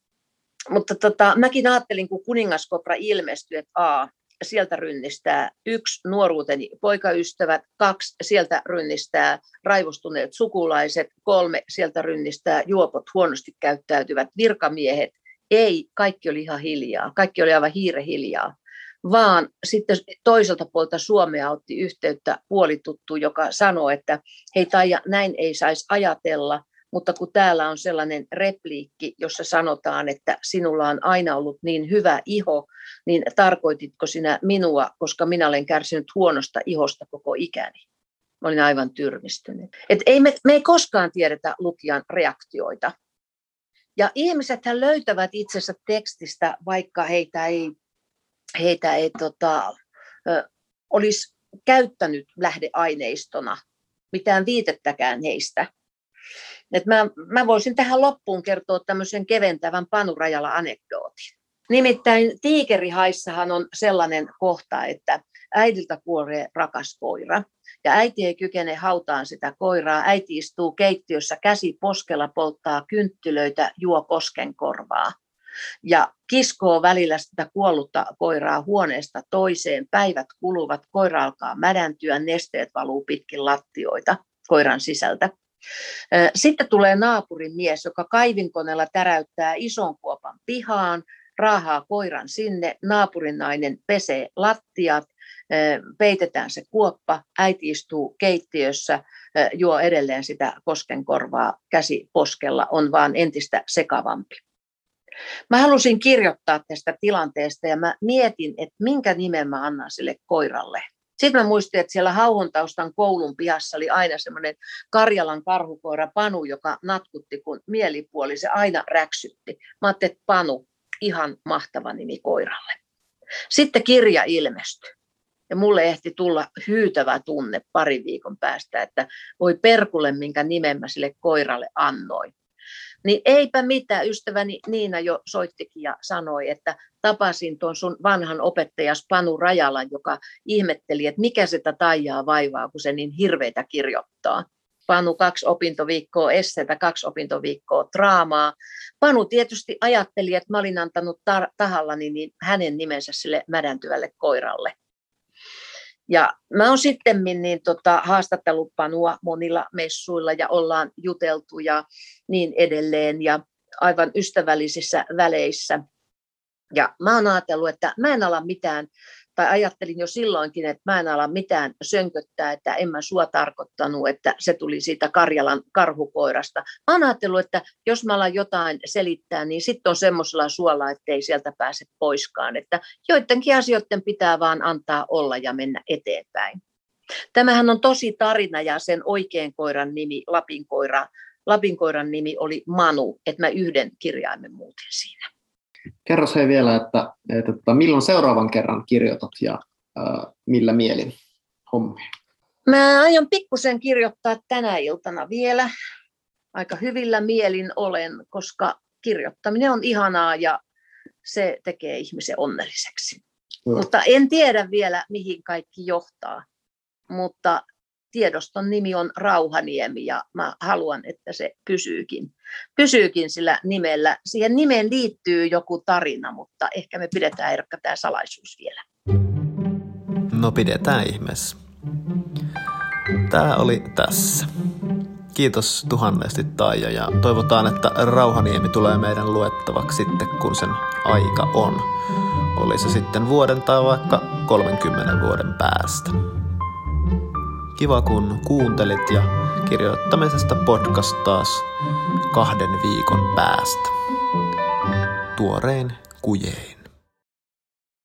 Mutta tota, mäkin ajattelin, kun kuningaskopra ilmestyi, että A, sieltä rynnistää yksi nuoruuteni poikaystävät, kaksi sieltä rynnistää raivostuneet sukulaiset, kolme sieltä rynnistää juopot huonosti käyttäytyvät virkamiehet. Ei, kaikki oli ihan hiljaa, kaikki oli aivan hiire hiljaa. Vaan sitten toiselta puolta Suomea otti yhteyttä puolituttu, joka sanoi, että hei Taija, näin ei saisi ajatella, mutta kun täällä on sellainen repliikki, jossa sanotaan, että sinulla on aina ollut niin hyvä iho, niin tarkoititko sinä minua, koska minä olen kärsinyt huonosta ihosta koko ikäni? Mä olin aivan tyrmistynyt. Et ei me, me ei koskaan tiedetä lukijan reaktioita. Ja ihmiset löytävät itsensä tekstistä, vaikka heitä ei, heitä ei tota, olisi käyttänyt lähdeaineistona mitään viitettäkään heistä. Et mä, mä voisin tähän loppuun kertoa tämmöisen keventävän panurajalla anekdootin. Nimittäin tiikerihaissahan on sellainen kohta, että äidiltä kuolee rakas koira. Ja äiti ei kykene hautaan sitä koiraa. Äiti istuu keittiössä käsi poskella, polttaa kynttilöitä, juo koskenkorvaa. Ja kiskoo välillä sitä kuollutta koiraa huoneesta toiseen. Päivät kuluvat, koira alkaa mädäntyä, nesteet valuu pitkin lattioita koiran sisältä. Sitten tulee naapurin mies, joka kaivinkoneella täräyttää ison kuopan pihaan, raahaa koiran sinne, naapurin nainen pesee lattiat, peitetään se kuoppa, äiti istuu keittiössä, juo edelleen sitä koskenkorvaa käsi poskella, on vaan entistä sekavampi. Mä halusin kirjoittaa tästä tilanteesta ja mä mietin, että minkä nimen mä annan sille koiralle. Sitten mä muistin, että siellä Hauhontaustan koulun pihassa oli aina semmoinen Karjalan karhukoira Panu, joka natkutti, kun mielipuoli se aina räksytti. Mä ajattelin, että Panu, ihan mahtava nimi koiralle. Sitten kirja ilmestyi. Ja mulle ehti tulla hyytävä tunne pari viikon päästä, että voi perkulle, minkä nimen mä sille koiralle annoin. Niin eipä mitään, ystäväni Niina jo soittikin ja sanoi, että tapasin tuon sun vanhan opettajas Panu Rajalan, joka ihmetteli, että mikä sitä taijaa vaivaa, kun se niin hirveitä kirjoittaa. Panu kaksi opintoviikkoa esseitä, kaksi opintoviikkoa draamaa. Panu tietysti ajatteli, että mä olin antanut tar- tahallani niin hänen nimensä sille mädäntyvälle koiralle. Ja mä oon sitten niin tota, haastatellut Panua monilla messuilla ja ollaan juteltu ja niin edelleen ja aivan ystävällisissä väleissä. Ja mä oon ajatellut, että mä en ala mitään tai ajattelin jo silloinkin, että mä en ala mitään sönköttää, että en mä sua tarkoittanut, että se tuli siitä Karjalan karhukoirasta. Mä oon ajatellut, että jos mä alan jotain selittää, niin sitten on semmoisella suolla, että ei sieltä pääse poiskaan. Että joidenkin asioiden pitää vaan antaa olla ja mennä eteenpäin. Tämähän on tosi tarina ja sen oikean koiran nimi, Lapinkoira, Lapinkoiran nimi oli Manu, että mä yhden kirjaimen muutin siinä. Kerro se vielä, että, että, että milloin seuraavan kerran kirjoitat ja äh, millä mielin hommia? Mä aion pikkusen kirjoittaa tänä iltana vielä. Aika hyvillä mielin olen, koska kirjoittaminen on ihanaa ja se tekee ihmisen onnelliseksi. No. Mutta en tiedä vielä, mihin kaikki johtaa. Mutta tiedoston nimi on Rauhaniemi ja mä haluan, että se pysyykin, pysyykin sillä nimellä. Siihen nimeen liittyy joku tarina, mutta ehkä me pidetään Erkka tämä salaisuus vielä. No pidetään ihmeessä. Tämä oli tässä. Kiitos tuhannesti Taija ja toivotaan, että Rauhaniemi tulee meidän luettavaksi sitten, kun sen aika on. Oli se sitten vuoden tai vaikka 30 vuoden päästä. Kiva kun kuuntelit ja kirjoittamisesta podcast taas kahden viikon päästä. Tuorein kujein.